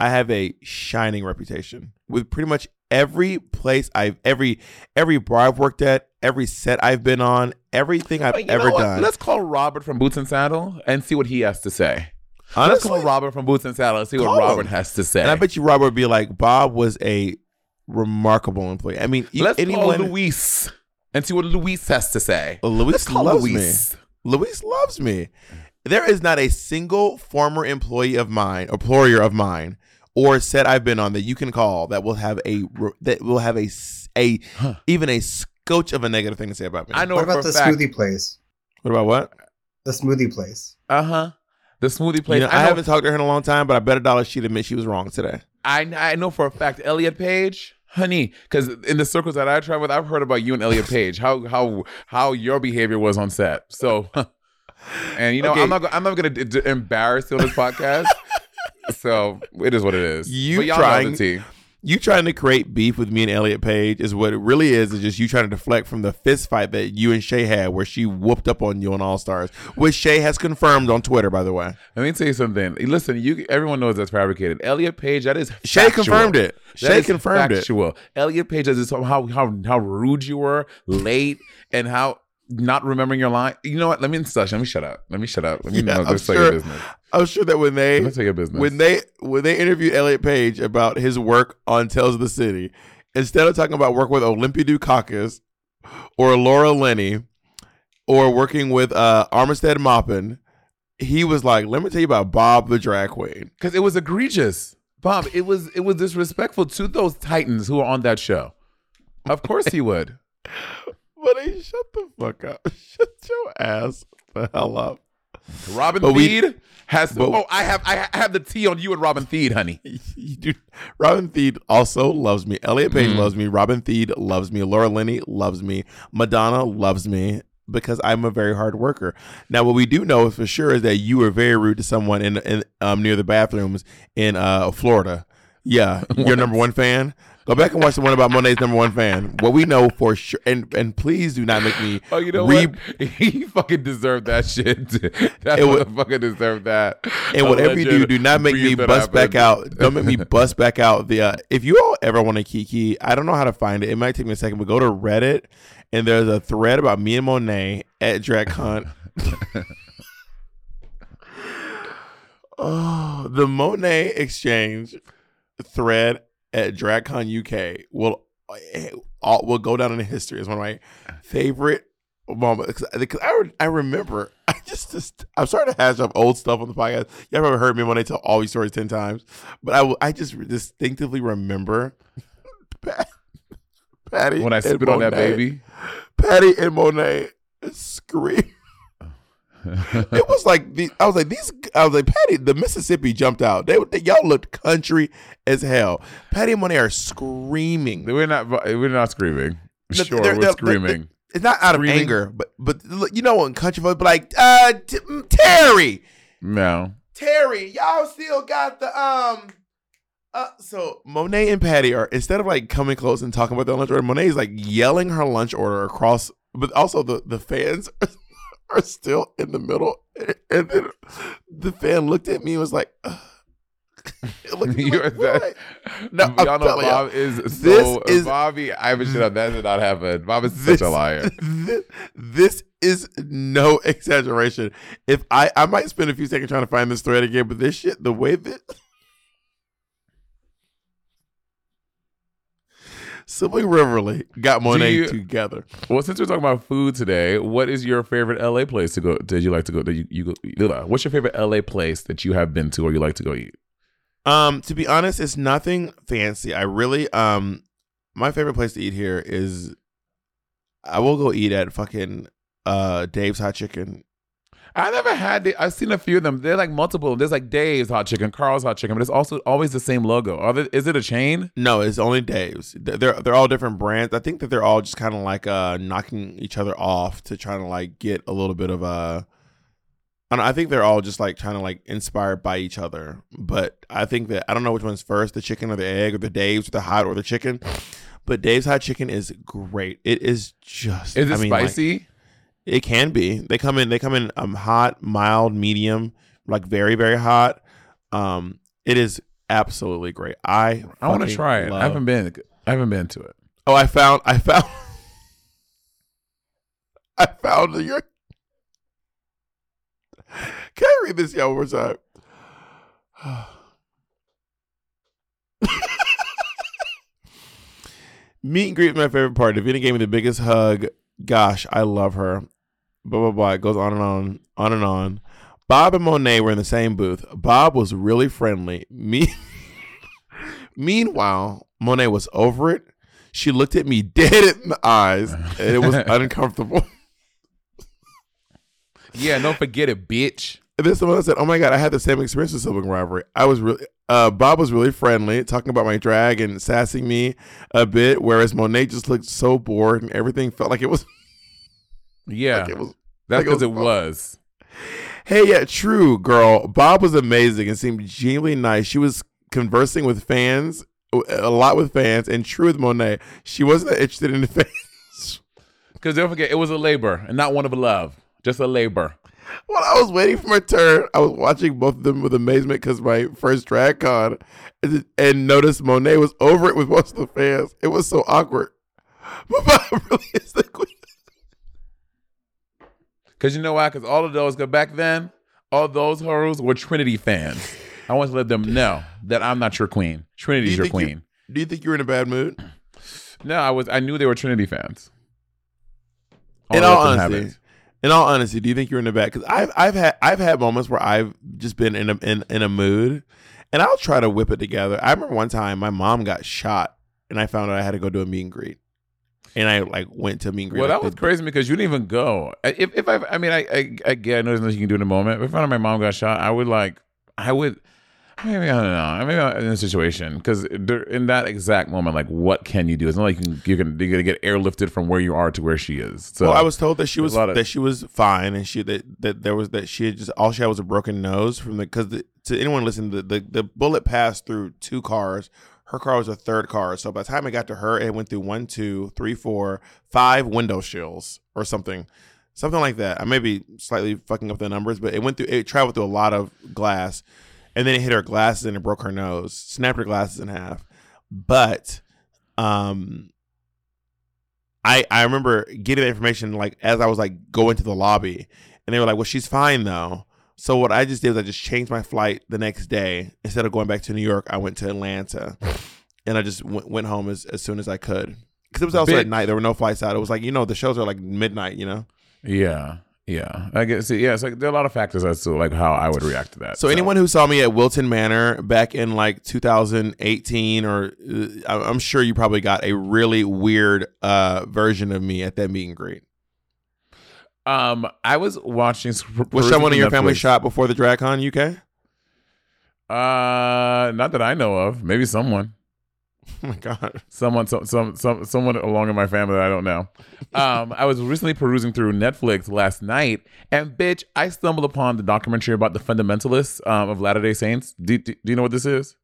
I have a shining reputation with pretty much every place I've every every bar I've worked at, every set I've been on, everything I've you ever done. Let's call Robert from Boots and Saddle and see what he has to say. Let's call Honestly, Robert from Boots and Saddle and see what Call Robert him. has to say. and I bet you Robert would be like, Bob was a remarkable employee. I mean, Let's anyone, call Luis and see what Luis has to say. Luis Let's call loves Luis. me. Luis loves me. There is not a single former employee of mine, employer of mine, or set I've been on that you can call that will have a that will have a s- a even a scotch of a negative thing to say about me. I know What about the fact. smoothie place? What about what? The smoothie place. Uh huh. The smoothie place. You know, I, I, know, haven't talked to her in a long time, but I bet a dollar she'd admit she was wrong today. I I know for a fact Elliot Page, honey, because in the circles that I travel with, I've heard about you and Elliot Page, how how how your behavior was on set. So, and you know, Okay. I'm not I'm not gonna d- d- embarrass you on this podcast. so it is what it is. You trying- know the tea. You trying to create beef with me and Elliot Page is what it really is. Is just you trying to deflect from the fist fight that you and Shea had, where she whooped up on you on All Stars, which Shea has confirmed on Twitter, by the way. Let me tell you something. Listen, you everyone knows that's fabricated. Elliot Page, that is Shea factual. confirmed it. That Shea confirmed it. factual. Elliot Page is how how how rude you were, late, and how not remembering your line. You know what? Let me stush. Let me shut up. Let me shut up. Let me Yeah, know your sure- business. I'm sure that when they Let's take your business. when they when they interviewed Elliot Page about his work on Tales of the City, instead of talking about work with Olympia Dukakis or Laura Linney or working with uh, Armistead Maupin, he was like, "Let me tell you about Bob the drag queen." because it was egregious, Bob. It was it was disrespectful to those titans who are on that show. Of course he would. He shut the fuck up. Shut your ass the hell up. Robin But we- Thede has. To, but- oh, I have I have the tea on you and Robin Thede, honey. Do- Robin Thede also loves me. Elliot Page Mm. loves me. Robin Thede loves me. Laura Linney loves me. Madonna loves me because I'm a very hard worker. Now, what we do know for sure is that you were very rude to someone in, in um, near the bathrooms in uh, Florida. Yeah, your number one fan. Go back and watch the one about Monet's number one fan. What we know for sure, and and please do not make me. Oh, you know re- what? He fucking deserved that shit. That It wa- motherfucker deserved that. And whatever you do, do not make me bust back out. Don't make me bust back out the. Uh, if you all ever want to kiki, I don't know how to find it. It might take me a second, but go to Reddit and there's a thread about me and Monet at DragCon. oh, the Monét X Change thread at DragCon UK will eh, all, will go down in history as one of my favorite moments because I, I remember I just, just I'm starting to hash up old stuff on the podcast. Y'all ever heard me when I tell all these stories ten times, but I I just distinctively remember Pat- Patty When I spit on that Monet- baby. Patty and Monet scream. It was like the, I was like these. I was like Patty. The Mississippi jumped out. They, they y'all looked country as hell. Patty and Monet are screaming. We're not. We're not screaming. No, Sure, they're- we're they're- screaming. It's not out of Screaming? anger, but but you know when country folks be like, uh, T- mm, Terry, no. Terry, y'all still got the um. Uh, so Monet and Patty are instead of like coming close and talking about their lunch order, Monet is like yelling her lunch order across, but also the the fans are still in the middle, and then the fan looked at me and was like, Ugh. Looked at You're like, that- No, I'm Y'all know telling y'all, is this so. is- uh, Bobby, I haven't shit on that. Did not happen. Bob is This- such a liar. This, this is no exaggeration. If I I might spend a few seconds trying to find this thread again, but this shit, the way that Sibling Rivalry got Monet you- together. Well, since we're talking about food today, what is your favorite LA place to go? Did you like to go? That you, you go? What's your favorite LA place that you have been to or you like to go eat? Um, to be honest, it's nothing fancy. I really um my favorite place to eat here is I will go eat at fucking uh Dave's Hot Chicken. I never had. The, I've seen a few of them. They're like multiple. There's like Dave's Hot Chicken, Carl's Hot Chicken, but it's also always the same logo. Are there, is it a chain? No, it's only Dave's. They're they're, all different brands. I think that they're all just kind of like uh knocking each other off to try to like get a little bit of a. I, don't, I think they're all just like trying to like inspired by each other. But I think that I don't know which one's first, the chicken or the egg, or the Dave's or the hot or the chicken. But Dave's hot chicken is great. It is just. Is it I mean, like, spicy? It can be. They come in. They come in um hot, mild, medium, like very very hot. Um, it is absolutely great. I I want to try it. love- I haven't been. I haven't been to it. Oh, I found. I found. I found your. Can I read this y'all one more time? Meet and greet is my favorite part. Davina gave me the biggest hug. Gosh, I love her. Blah blah blah. It goes on and on, on and on. Bob and Monet were in the same booth. Bob was really friendly. Me. Meanwhile, Monet was over it. She looked at me dead in the eyes, and it was uncomfortable. Yeah, don't forget it, bitch. And then someone said, "Oh my god, I had the same experience with sibling rivalry. I was really, uh, Bob was really friendly, talking about my drag and sassing me a bit, whereas Monet just looked so bored, and everything felt like it was, Yeah, like it was. That's like it because it was-. Hey, yeah, true, girl. Bob was amazing and seemed genuinely nice. She was conversing with fans a lot with fans, and true with Monet, she wasn't interested in the fans. Because don't forget, it was a labor and not one of love, just a labor. While I was waiting for my turn, I was watching both of them with amazement because my first drag con, and, and noticed Monet was over it with most of the fans. It was so awkward. But Bob really is the queen. Because you know why? Because all of those, because back then, all those hoes were Trinity fans. I want to let them know that I'm not your queen. Trinity's you your think you- queen. Do you think you were in a bad mood? No, I was. I knew they were Trinity fans. in all them have honesty, in all honesty, do you think you're in the bad? Because I've I've had I've had moments where I've just been in a in, in a mood, and I'll try to whip it together. I remember one time my mom got shot, and I found out I had to go do a meet and greet, and I like went to a meet and greet. Well, like, that was the- crazy because you didn't even go. If if I, I mean, I, I, I get, I know there's nothing you can do in a moment. But if I found out my mom got shot, I would like, I would, maybe I don't know, maybe I'm in a situation because in that exact moment, like, what can you do? It's not like you can, you can, you're gonna get airlifted from where you are to where she is. So well, I was told that she was of- that she was fine, and she that that there was that she had just all she had was a broken nose from the because to anyone listening, the, the the bullet passed through two cars. Her car was a third car, so by the time it got to her, it went through one, two, three, four, five window shills or something, something like that. I may be slightly fucking up the numbers, but it went through. It traveled through a lot of glass, and then it hit her glasses and it broke her nose, snapped her glasses in half. But, um, I I remember getting the information like as I was like going to the lobby, and they were like, "Well, she's fine though." So what I just did was I just changed my flight the next day. Instead of going back to New York, I went to Atlanta, and I just went, went home as, as soon as I could because it was also at night. There were no flights out. It was like you know the shows are like midnight. You know. yeah, yeah. I guess yeah. It's like there are a lot of factors as to like how I would react to that. So anyone who saw me at Wilton Manor back in like 2018, or uh, I'm sure you probably got a really weird uh, version of me at that meet and greet. Um, I was watching. Was someone in your family shot before the DragCon UK? Uh, not that I know of. Maybe someone. Oh my god. someone some, some some someone along in my family that I don't know. Um, I was recently perusing through Netflix last night, and bitch, I stumbled upon the documentary about the fundamentalists um, of Latter Day Saints. Do, do, do you know what this is?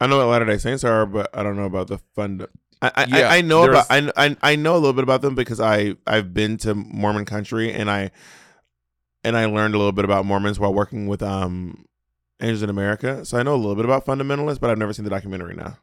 I know what Latter Day Saints are, but I don't know about the fund. I I, Yeah, I, I know about I, I I know a little bit about them because I I've been to Mormon country and I and I learned a little bit about Mormons while working with um Angels in America. So I know a little bit about fundamentalists, but I've never seen the documentary now.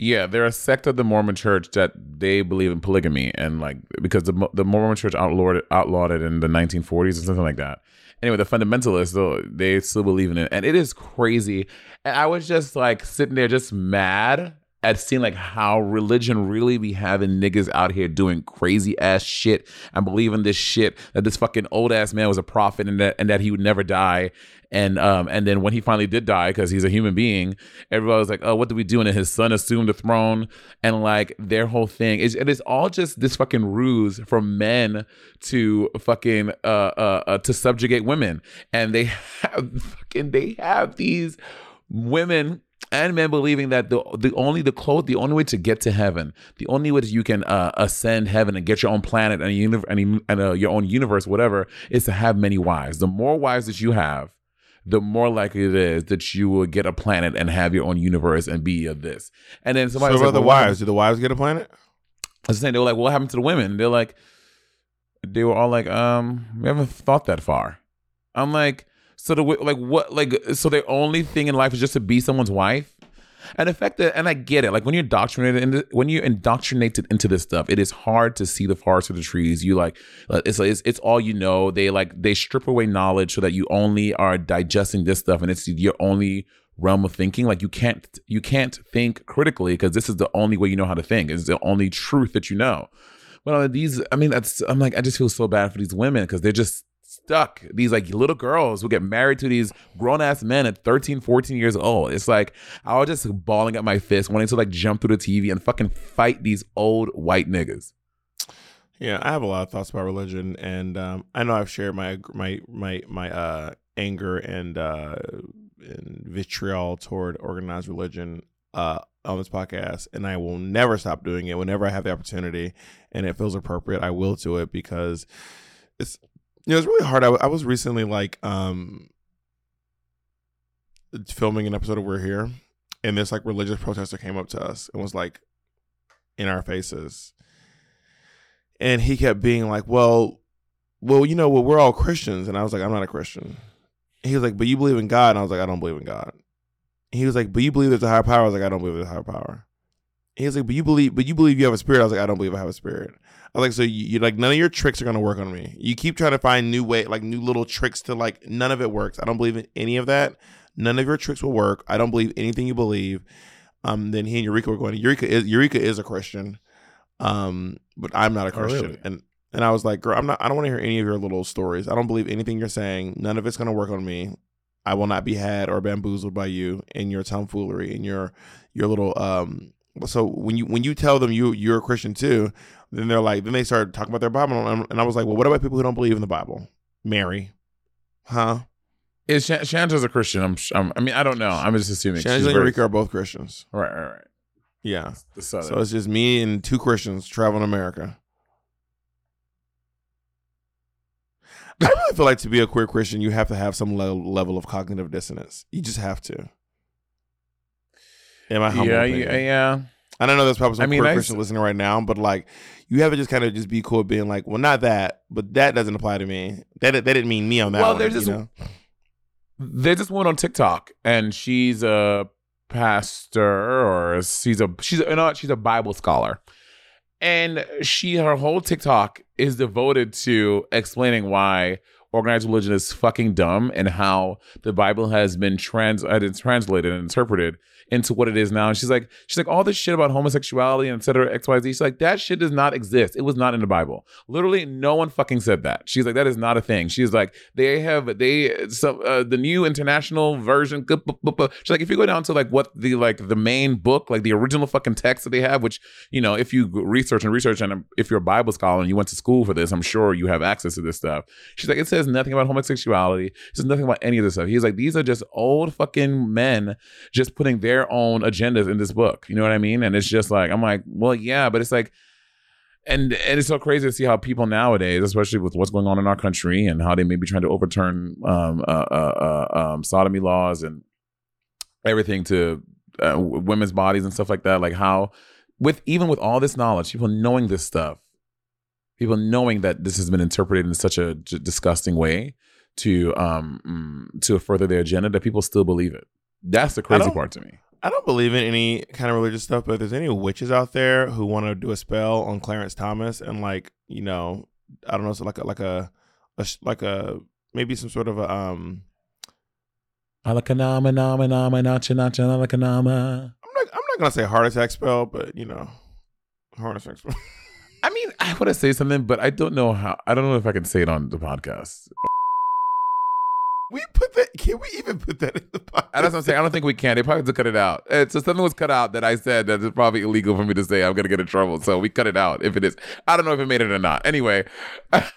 Yeah, they're a sect of the Mormon Church that they believe in polygamy, and like because the the Mormon Church outlawed it, outlawed it in the 1940s or something like that. Anyway, the fundamentalists though they still believe in it, and it is crazy. And I was just like sitting there, just mad at seeing like how religion really be having niggas out here doing crazy ass shit and believing this shit that this fucking old ass man was a prophet and that and that he would never die. And um and then when he finally did die because he's a human being, everybody was like, "Oh, what do we do?" And his son assumed the throne, and like their whole thing is it is all just this fucking ruse for men to fucking uh uh, uh to subjugate women, and they have fucking they have these women and men believing that the the only the close the only way to get to heaven, the only way that you can uh, ascend heaven and get your own planet and a and, a- and uh, your own universe, whatever, is to have many wives. The more wives that you have, the more likely it is that you will get a planet and have your own universe and be of this. And then So somebody what was about the like, well, wives? Do the wives get a planet? I was saying they were like, "What happened to the women?" They're like, they were all like, "Um, we haven't thought that far." I'm like, so the like what like so their only thing in life is just to be someone's wife, and the fact that and I get it. Like when you're indoctrinated into when you're indoctrinated into this stuff, it is hard to see the forest for the trees. You like it's it's it's all you know. They like they strip away knowledge so that you only are digesting this stuff, and it's your only realm of thinking like you can't you can't think critically because this is the only way you know how to think it's the only truth that you know but uh, these i mean that's i'm like i just feel so bad for these women because they're just stuck. These like little girls who get married to these grown-ass men at 13 14 years old. It's like i was just balling at my fist wanting to like jump through the tv and fucking fight these old white niggas. Yeah, I have a lot of thoughts about religion, and um, I know I've shared my my my my uh, anger and uh, and vitriol toward organized religion uh, on this podcast, and I will never stop doing it. Whenever I have the opportunity and it feels appropriate, I will do it because it's you know it's really hard. I, I was recently like um filming an episode of We're Here, and this like religious protester came up to us and was like in our faces, and he kept being like, "Well, well, you know, well, we're all Christians," and I was like, "I'm not a Christian." He was like, "But you believe in God," and I was like, "I don't believe in God." He was like, "But you believe there's a higher power." I was like, "I don't believe there's a higher power." He was like, "But you believe, but you believe you have a spirit." I was like, "I don't believe I have a spirit." I was like, "So you, you like none of your tricks are gonna work on me. You keep trying to find new way, like new little tricks to like none of it works. I don't believe in any of that. None of your tricks will work. I don't believe anything you believe." Um, then he and Eureka were going. Eureka is Eureka is a Christian, um, but I'm not a Oh, Christian, really? and and I was like, "Girl, I'm not. I don't want to hear any of your little stories. I don't believe anything you're saying. None of it's gonna work on me. I will not be had or bamboozled by you and your tomfoolery and your your little um so when you when you tell them you you're a Christian too, then they're like then they start talking about their Bible and and I was like, well, what about people who don't believe in the Bible? Mary, huh? Is Shan- Shanta's a Christian? I'm, I'm. I mean, I don't know. I'm just assuming. She's and very- are both Christians. Right, right, right. Yeah, so it's just me and two Christians traveling America. I really feel like to be a queer Christian, you have to have some le- level of cognitive dissonance. You just have to. In my humble yeah, opinion. yeah, yeah. And I know there's probably some I mean, queer I Christians s- listening right now, but like, you have to just kind of just be cool being like, well, not that, but that doesn't apply to me. That that didn't mean me on that Well, one. there's you this- know? There's this woman on TikTok, and she's a pastor, or she's a she's a, she's a Bible scholar, and she her whole TikTok is devoted to explaining why organized religion is fucking dumb and how the Bible has been trans translated and interpreted into what it is now. And she's like, she's like, all this shit about homosexuality and et cetera, X, Y, Z. She's like, that shit does not exist. It was not in the Bible. Literally, no one fucking said that. She's like, that is not a thing. She's like, they have they some uh, the new international version. She's like, if you go down to like what the like the main book, like the original fucking text that they have, which you know, if you research and research, and if you're a Bible scholar and you went to school for this, I'm sure you have access to this stuff. She's like, it says nothing about homosexuality. It says nothing about any of this stuff. He's like, these are just old fucking men just putting their own agendas in this book. You know what I mean? And it's just like, I'm like, well, yeah, but it's like, and and it's so crazy to see how people nowadays, especially with what's going on in our country and how they may be trying to overturn um, uh, uh, uh, um, sodomy laws and everything to uh, women's bodies and stuff like that. Like how, with even with all this knowledge, people knowing this stuff, people knowing that this has been interpreted in such a j- disgusting way to um mm, to further their agenda, that people still believe it. That's the crazy part to me. I don't believe in any kind of religious stuff, but if there's any witches out there who want to do a spell on Clarence Thomas and like, you know, I don't know, so like a like a, a like a maybe some sort of a um Alakanama, nama, nama, nacha, nacha, alakanama. I'm not I'm not gonna say heart attack spell, but you know, heart attack spell. I mean, I want to say something, but I don't know how. I don't know if I can say it on the podcast. we put that. Can we even put that in the podcast? That's what I'm saying. I don't think we can. They probably have to cut it out. Uh, so something was cut out that I said that is probably illegal for me to say. I'm gonna get in trouble. So we cut it out if it is. I don't know if it made it or not. Anyway, but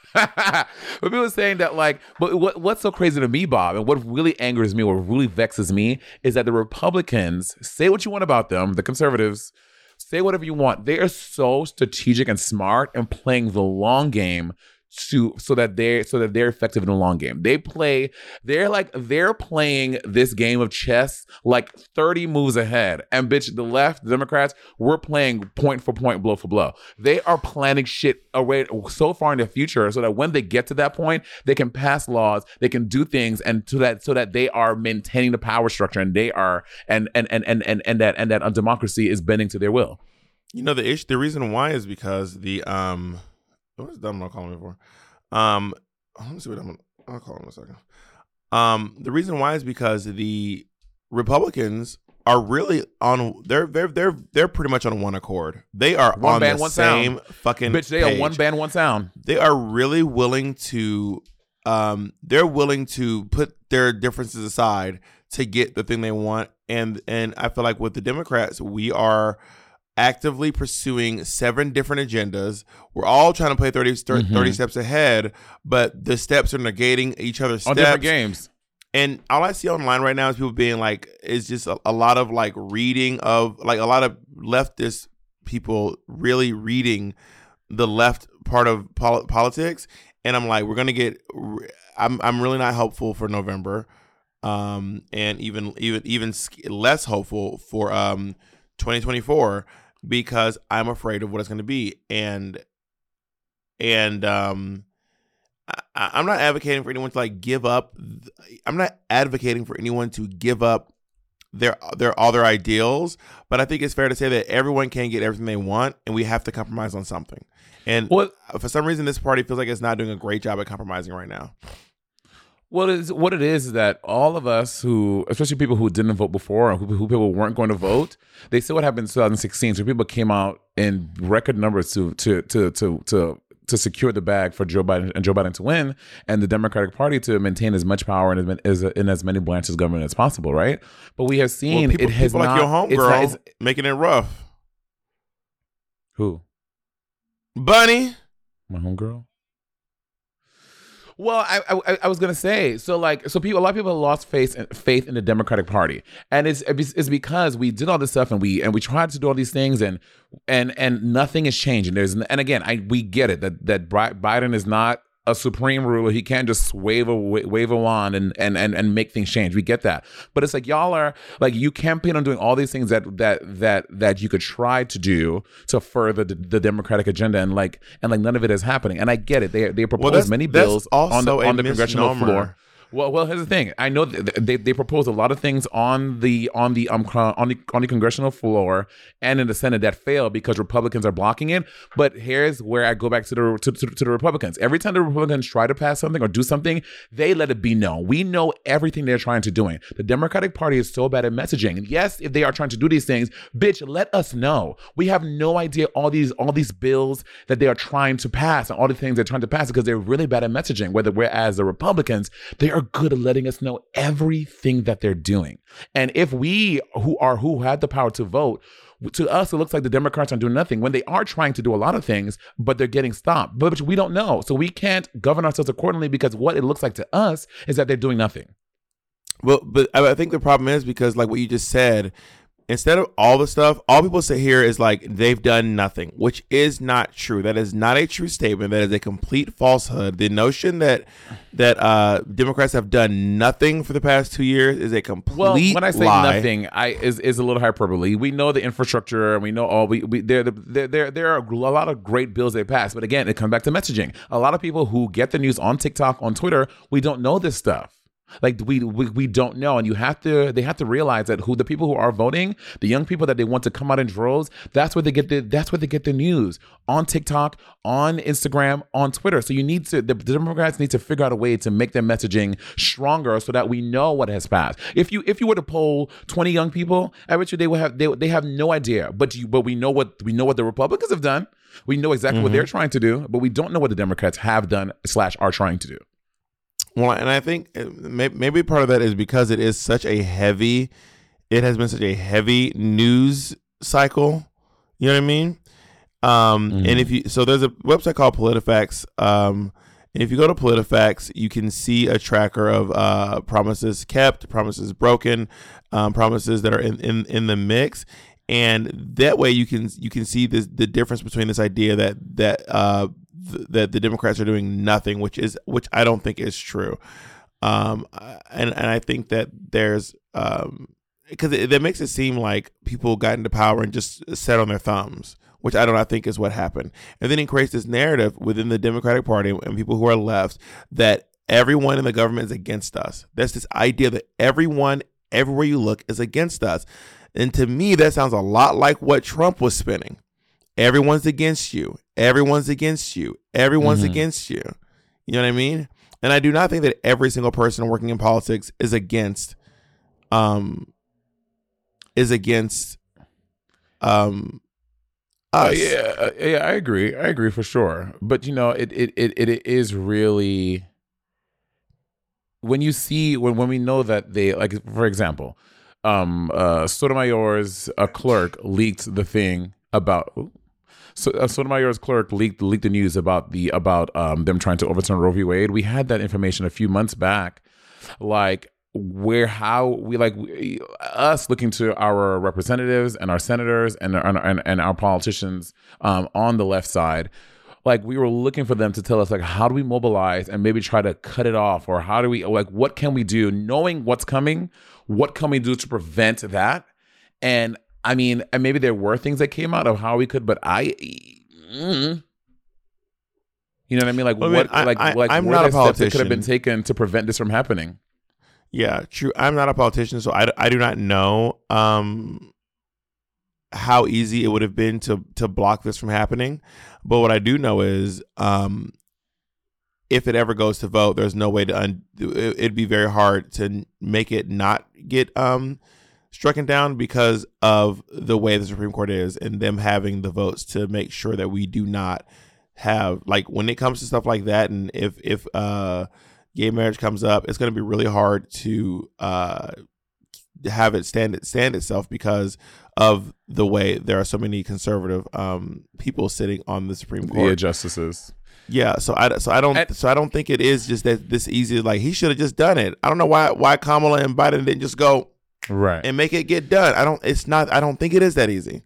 people were saying that like, but what what's so crazy to me, Bob, and what really angers me, what really vexes me, is that the Republicans say what you want about them, the conservatives. Say whatever you want. They are so strategic and smart and playing the long game to so that they so that they're effective in the long game. They play they're like they're playing this game of chess like 30 moves ahead. And bitch, the left, the Democrats, we're playing point for point, blow for blow. They are planning shit away so far in the future so that when they get to that point, they can pass laws, they can do things and to that so that they are maintaining the power structure and they are and and and and and, and that and that democracy is bending to their will. You know the issue. The reason why is because the um, what is Dumb gonna call me for? Um, let me see what I'm. I'll call him in a second. Um, the reason why is because the Republicans are really on. They're they're they're they're pretty much on one accord. They are One on band, the one same sound. fucking. Bitch, they are one band, one sound. They are really willing to. Um, they're willing to put their differences aside to get the thing they want, and and I feel like with the Democrats, we are actively pursuing seven different agendas. We're all trying to play 30, 30 Mhm. steps ahead, but the steps are negating each other's On steps. different games. And all I see online right now is people being like, it's just a, a lot of like reading of like a lot of leftist people really reading the left part of pol- politics. And I'm like, we're gonna get. I'm I'm really not helpful for November. um, and even even even less hopeful for um 2024 because I'm afraid of what it's going to be, and and um. I, I'm not advocating for anyone to like give up. I'm not advocating for anyone to give up their their all their ideals, but I think it's fair to say that everyone can get everything they want, and we have to compromise on something. And Well- for some reason, this party feels like it's not doing a great job at compromising right now. What is what it is is that all of us who, especially people who didn't vote before, or who, who people weren't going to vote, they saw what happened in 2016. So people came out in record numbers to to to to to to secure the bag for Joe Biden and Joe Biden to win, and the Democratic Party to maintain as much power in as, many- as in as many branches of government as possible, right? But we have seen Well, people, it has people not. like your it's homegirl it's- making it rough. who Bunny, my homegirl. Well, I, I I was gonna say so like so people a lot of people lost faith in, faith in the Democratic Party, and it's it's because we did all this stuff and we and we tried to do all these things and and and nothing is changing. There's and again I we get it that that Biden is not a supreme ruler. He can't just wave a wave a wand and and and and make things change. We get that, but it's like y'all are like you campaign on doing all these things that that that that you could try to do to further the, the Democratic agenda, and like and like none of it is happening. And I get it. They they propose that's- many bills on the on the congressional floor. Well, well, here's the thing. I know that they they propose a lot of things on the on the um on the on the congressional floor and in the Senate that fail because Republicans are blocking it. But here's where I go back to the to, to, to the Republicans. Every time the Republicans try to pass something or do something, they let it be known. We know everything they're trying to doing. The Democratic Party is so bad at messaging. Yes, if they are trying to do these things, bitch, let us know. We have no idea all these all these bills that they are trying to pass and all the things they're trying to pass because they're really bad at messaging. Whether whereas the Republicans, they are good at letting us know everything that they're doing. And if we who are who had the power to vote, to us it looks like the Democrats are doing nothing when they are trying to do a lot of things, but they're getting stopped. But we don't know. So we can't govern ourselves accordingly because what it looks like to us is that they're doing nothing. Well, but I think the problem is because, like what you just said, instead of all the stuff, all people say here is like they've done nothing, which is not true. That is not a true statement. That is a complete falsehood. The notion that that uh, Democrats have done nothing for the past two years is a complete Well, when I say lie. nothing, I is is a little hyperbole. We know the infrastructure, and we know all we, we there there there there are a lot of great bills they passed. But again, it comes back to messaging. A lot of people who get the news on TikTok, on Twitter, we don't know this stuff. Like we, we we don't know, and you have to. They have to realize that who the people who are voting, the young people that they want to come out in droves. That's where they get the. That's where they get the news on TikTok, on Instagram, on Twitter. So you need to. The, the Democrats need to figure out a way to make their messaging stronger, so that we know what has passed. If you if you were to poll twenty young people, I bet you they will have they they have no idea. But you but we know what we know what the Republicans have done. We know exactly what mm-hmm. they're trying to do, but we don't know what the Democrats have done slash are trying to do. Well, and I think uh, maybe part of that is because it is such a heavy, it has been such a heavy news cycle. You know what I mean? Um, And if you, so there's a website called PolitiFacts. Um, and if you go to PolitiFacts, you can see a tracker of uh, promises kept, promises broken, um, promises that are in, in, in the mix. And that way you can you can see this, the difference between this idea that that uh, th- that the Democrats are doing nothing, which is which I don't think is true. Um, and and I think that there's um, because that makes it seem like people got into power and just sat on their thumbs, which I do not think is what happened. And then it creates this narrative within the Democratic Party and people who are left that everyone in the government is against us. There's this idea that everyone, everywhere you look, is against us. And to me, that sounds a lot like what Trump was spinning. Everyone's against you. Everyone's against you. Everyone's against you. You know what I mean? And I do not think that every single person working in politics is against um is against um Uh, yeah, uh, yeah, I agree. I agree for sure. But you know, it it it it is really when you see when when we know that they like for example, um uh Sotomayor's a clerk leaked the thing about so uh, Sotomayor's clerk leaked leaked the news about the about um them trying to overturn Roe v. Wade. We had that information a few months back, like where how we like we, us looking to our representatives and our senators and and and, and our politicians um, on the left side like we were looking for them to tell us like how do we mobilize and maybe try to cut it off? Or how do we like what can we do? Knowing what's coming what can we do to prevent that? And i mean and maybe there were things that came out of how we could but i mm, you know what i mean? Like Well, I mean, what I- like I- like I'm not a that could have been taken to prevent this from happening? Yeah, true. I'm not a politician, so I, I do not know um, how easy it would have been to to block this from happening. But what I do know is, um, if it ever goes to vote, there's no way to un- it- it'd be very hard to make it not get um, stricken down because of the way the Supreme Court is and them having the votes to make sure that we do not have like when it comes to stuff like that and if if uh gay marriage comes up, it's going to be really hard to uh, have it stand stand itself because of the way there are so many conservative um, people sitting on the Supreme yeah Court. justices Yeah, so I so I don't And- so I don't think it is just that this easy. Like he should have just done it. I don't know why why Kamala and Biden didn't just go right and make it get done. I don't. It's not. I don't think it is that easy.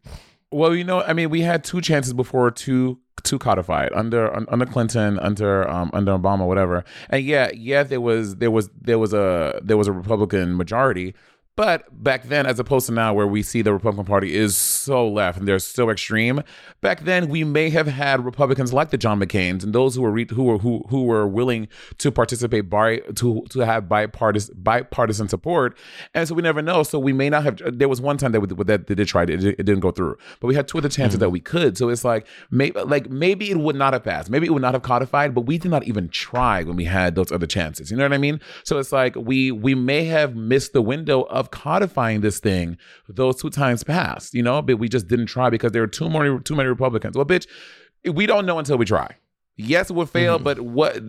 Well, you know, I mean, we had two chances before to to codify it under under Clinton, under um, under Obama, whatever. And yeah, yeah, there was there was there was a there was a Republican majority. But back then, as opposed to now, where we see the Republican Party is so left and they're so extreme, back then we may have had Republicans like the John McCain's and those who were re- who were who who were willing to participate by to to have bipartisan bipartisan support, and so we never know. So we may not have. There was one time that we, that they did try it, it, it didn't go through, but we had two other chances that mm-hmm. we could. So it's like maybe like maybe it would not have passed, maybe it would not have codified, but we did not even try when we had those other chances. You know what I mean? So it's like we we may have missed the window of codifying this thing those two times past. You know, but we just didn't try because there were too many too many Republicans. Well, bitch, we don't know until we try. Yes, it would fail, mm-hmm. but what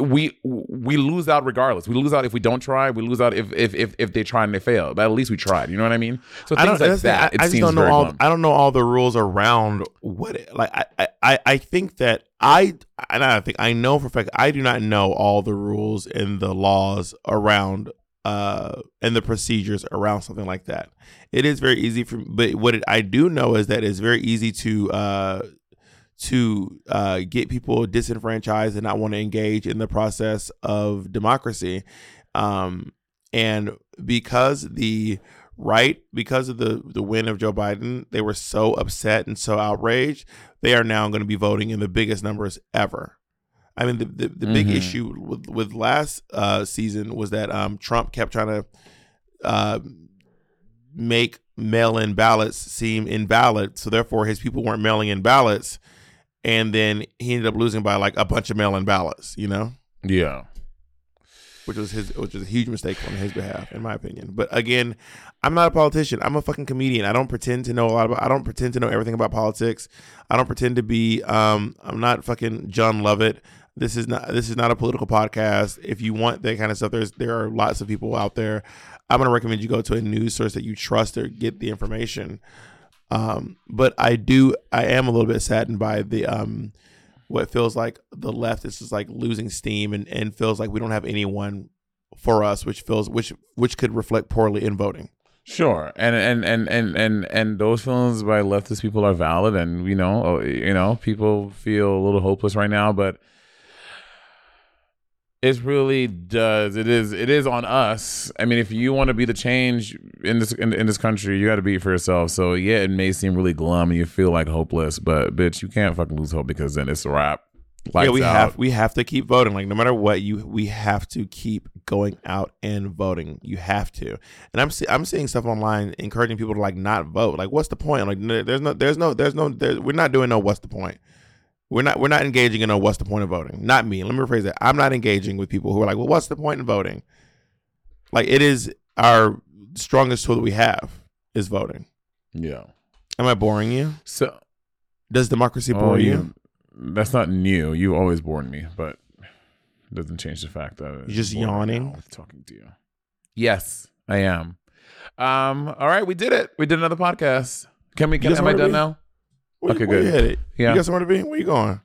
we we lose out regardless. We lose out if we don't try. We lose out if if if, if they try and they fail. But at least we tried. You know what I mean? So I things don't. like that. I, it I just seems don't know all. I don't know all the rules around what. It, like I, I- I, I think that I, and I think I know for a fact I do not know all the rules and the laws around, uh, and the procedures around something like that. It is very easy for, but what it, I do know is that it's very easy to, uh, to uh, get people disenfranchised and not want to engage in the process of democracy. Um, and because the right, because of the, the win of Joe Biden, they were so upset and so outraged, they are now going to be voting in the biggest numbers ever. I mean, the, the, the big Mhm. issue with, with last uh, season was that um, Trump kept trying to uh, make mail in ballots seem invalid. So, therefore, his people weren't mailing in ballots. And then he ended up losing by like a bunch of mail in ballots, you know? yeah. which was his which was a huge mistake on his behalf in my opinion but again i'm not a politician i'm a fucking comedian i don't pretend to know a lot about i don't pretend to know everything about politics i don't pretend to be um i'm not fucking Jon Lovett this is not this is not a political podcast. If you want that kind of stuff there's there are lots of people out there. I'm going to recommend you go to a news source that you trust or get the information. Um but i do i am a little bit saddened by the um what feels like the left is just like losing steam and, and feels like we don't have anyone for us, which feels which which could reflect poorly in voting. Sure, and and and and and and those feelings by leftist people are valid, and you know, uh, you know, people feel a little hopeless right now, but it really does. It is. It is on us. I mean, if you want to be the change in this in, in this country, you got to be for yourself. So yeah, it may seem really glum and you feel like hopeless, but bitch, you can't fucking lose hope because then it's a wrap. yeah, we out. have we have to keep voting. Like no matter what, you we have to keep going out and voting. You have to. And I'm see, I'm seeing stuff online encouraging people to like not vote. Like what's the point? Like there's no there's no there's no there, we're not doing no what's the point. We're not we're not engaging in a what's the point of voting. Not me. Let me rephrase that. I'm not engaging with people who are like, well, what's the point in voting? Like it is our strongest tool that we have is voting. Yeah. Am I boring you? So Does democracy Oh, bore you? That's not new. You always bored me, but it doesn't change the fact that You're just I'm bored right yawning? talking to you. Yes, I am. Um. All right, we did it. We did another podcast. Can we? Can, am I done now? Where, Okay, where good. You headed? Yeah. You got somewhere to be? Where you going?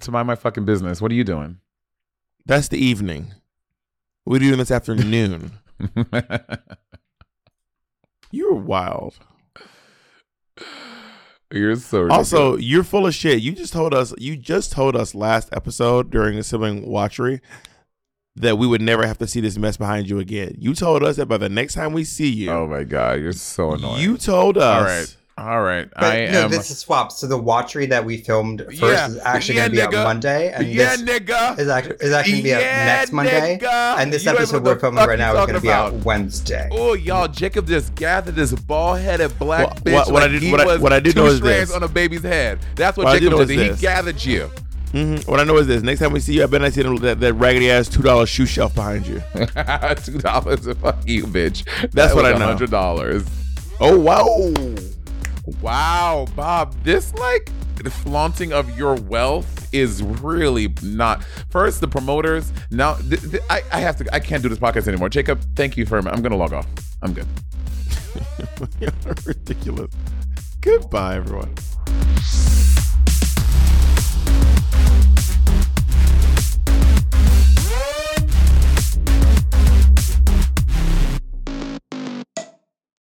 To mind my fucking business. What are you doing? That's the evening. What are you doing this afternoon? You're wild. You're so ridiculous. Also, you're full of shit. You just told us. You just told us last episode during the sibling watchery that we would never have to see this mess behind you again. You told us that by the next time we see you, oh my god, you're so annoying. you told us. all right, all right. But I no, am. this is swapped. So the watchery that we filmed first Yeah. is actually Yeah, going to be nigga. out Monday, and yeah, this nigga. is actually is actually going to be out Yeah, next Monday. nigga. And this You episode we're filming right now is going to talking be out. Wednesday. Oh, y'all! Jacob just gathered this bald-headed black What- bitch what- what I did- he what I- was what I did two know is strands this. on a baby's head. That's what, What Jacob know did. He this. gathered you. Mhm. What I know is this: next time we see you, I bet I see that, that raggedy ass two dollar shoe shelf behind you. Two dollars. Fuck you, bitch. That's what I know. Hundred dollars. Oh wow! Wow, Bob, this like the flaunting of your wealth is really not. First, the promoters. Now, th- th- I, I have to. I can't do this podcast anymore. Jacob, thank you for. I'm gonna log off. I'm good. Ridiculous. Goodbye, everyone.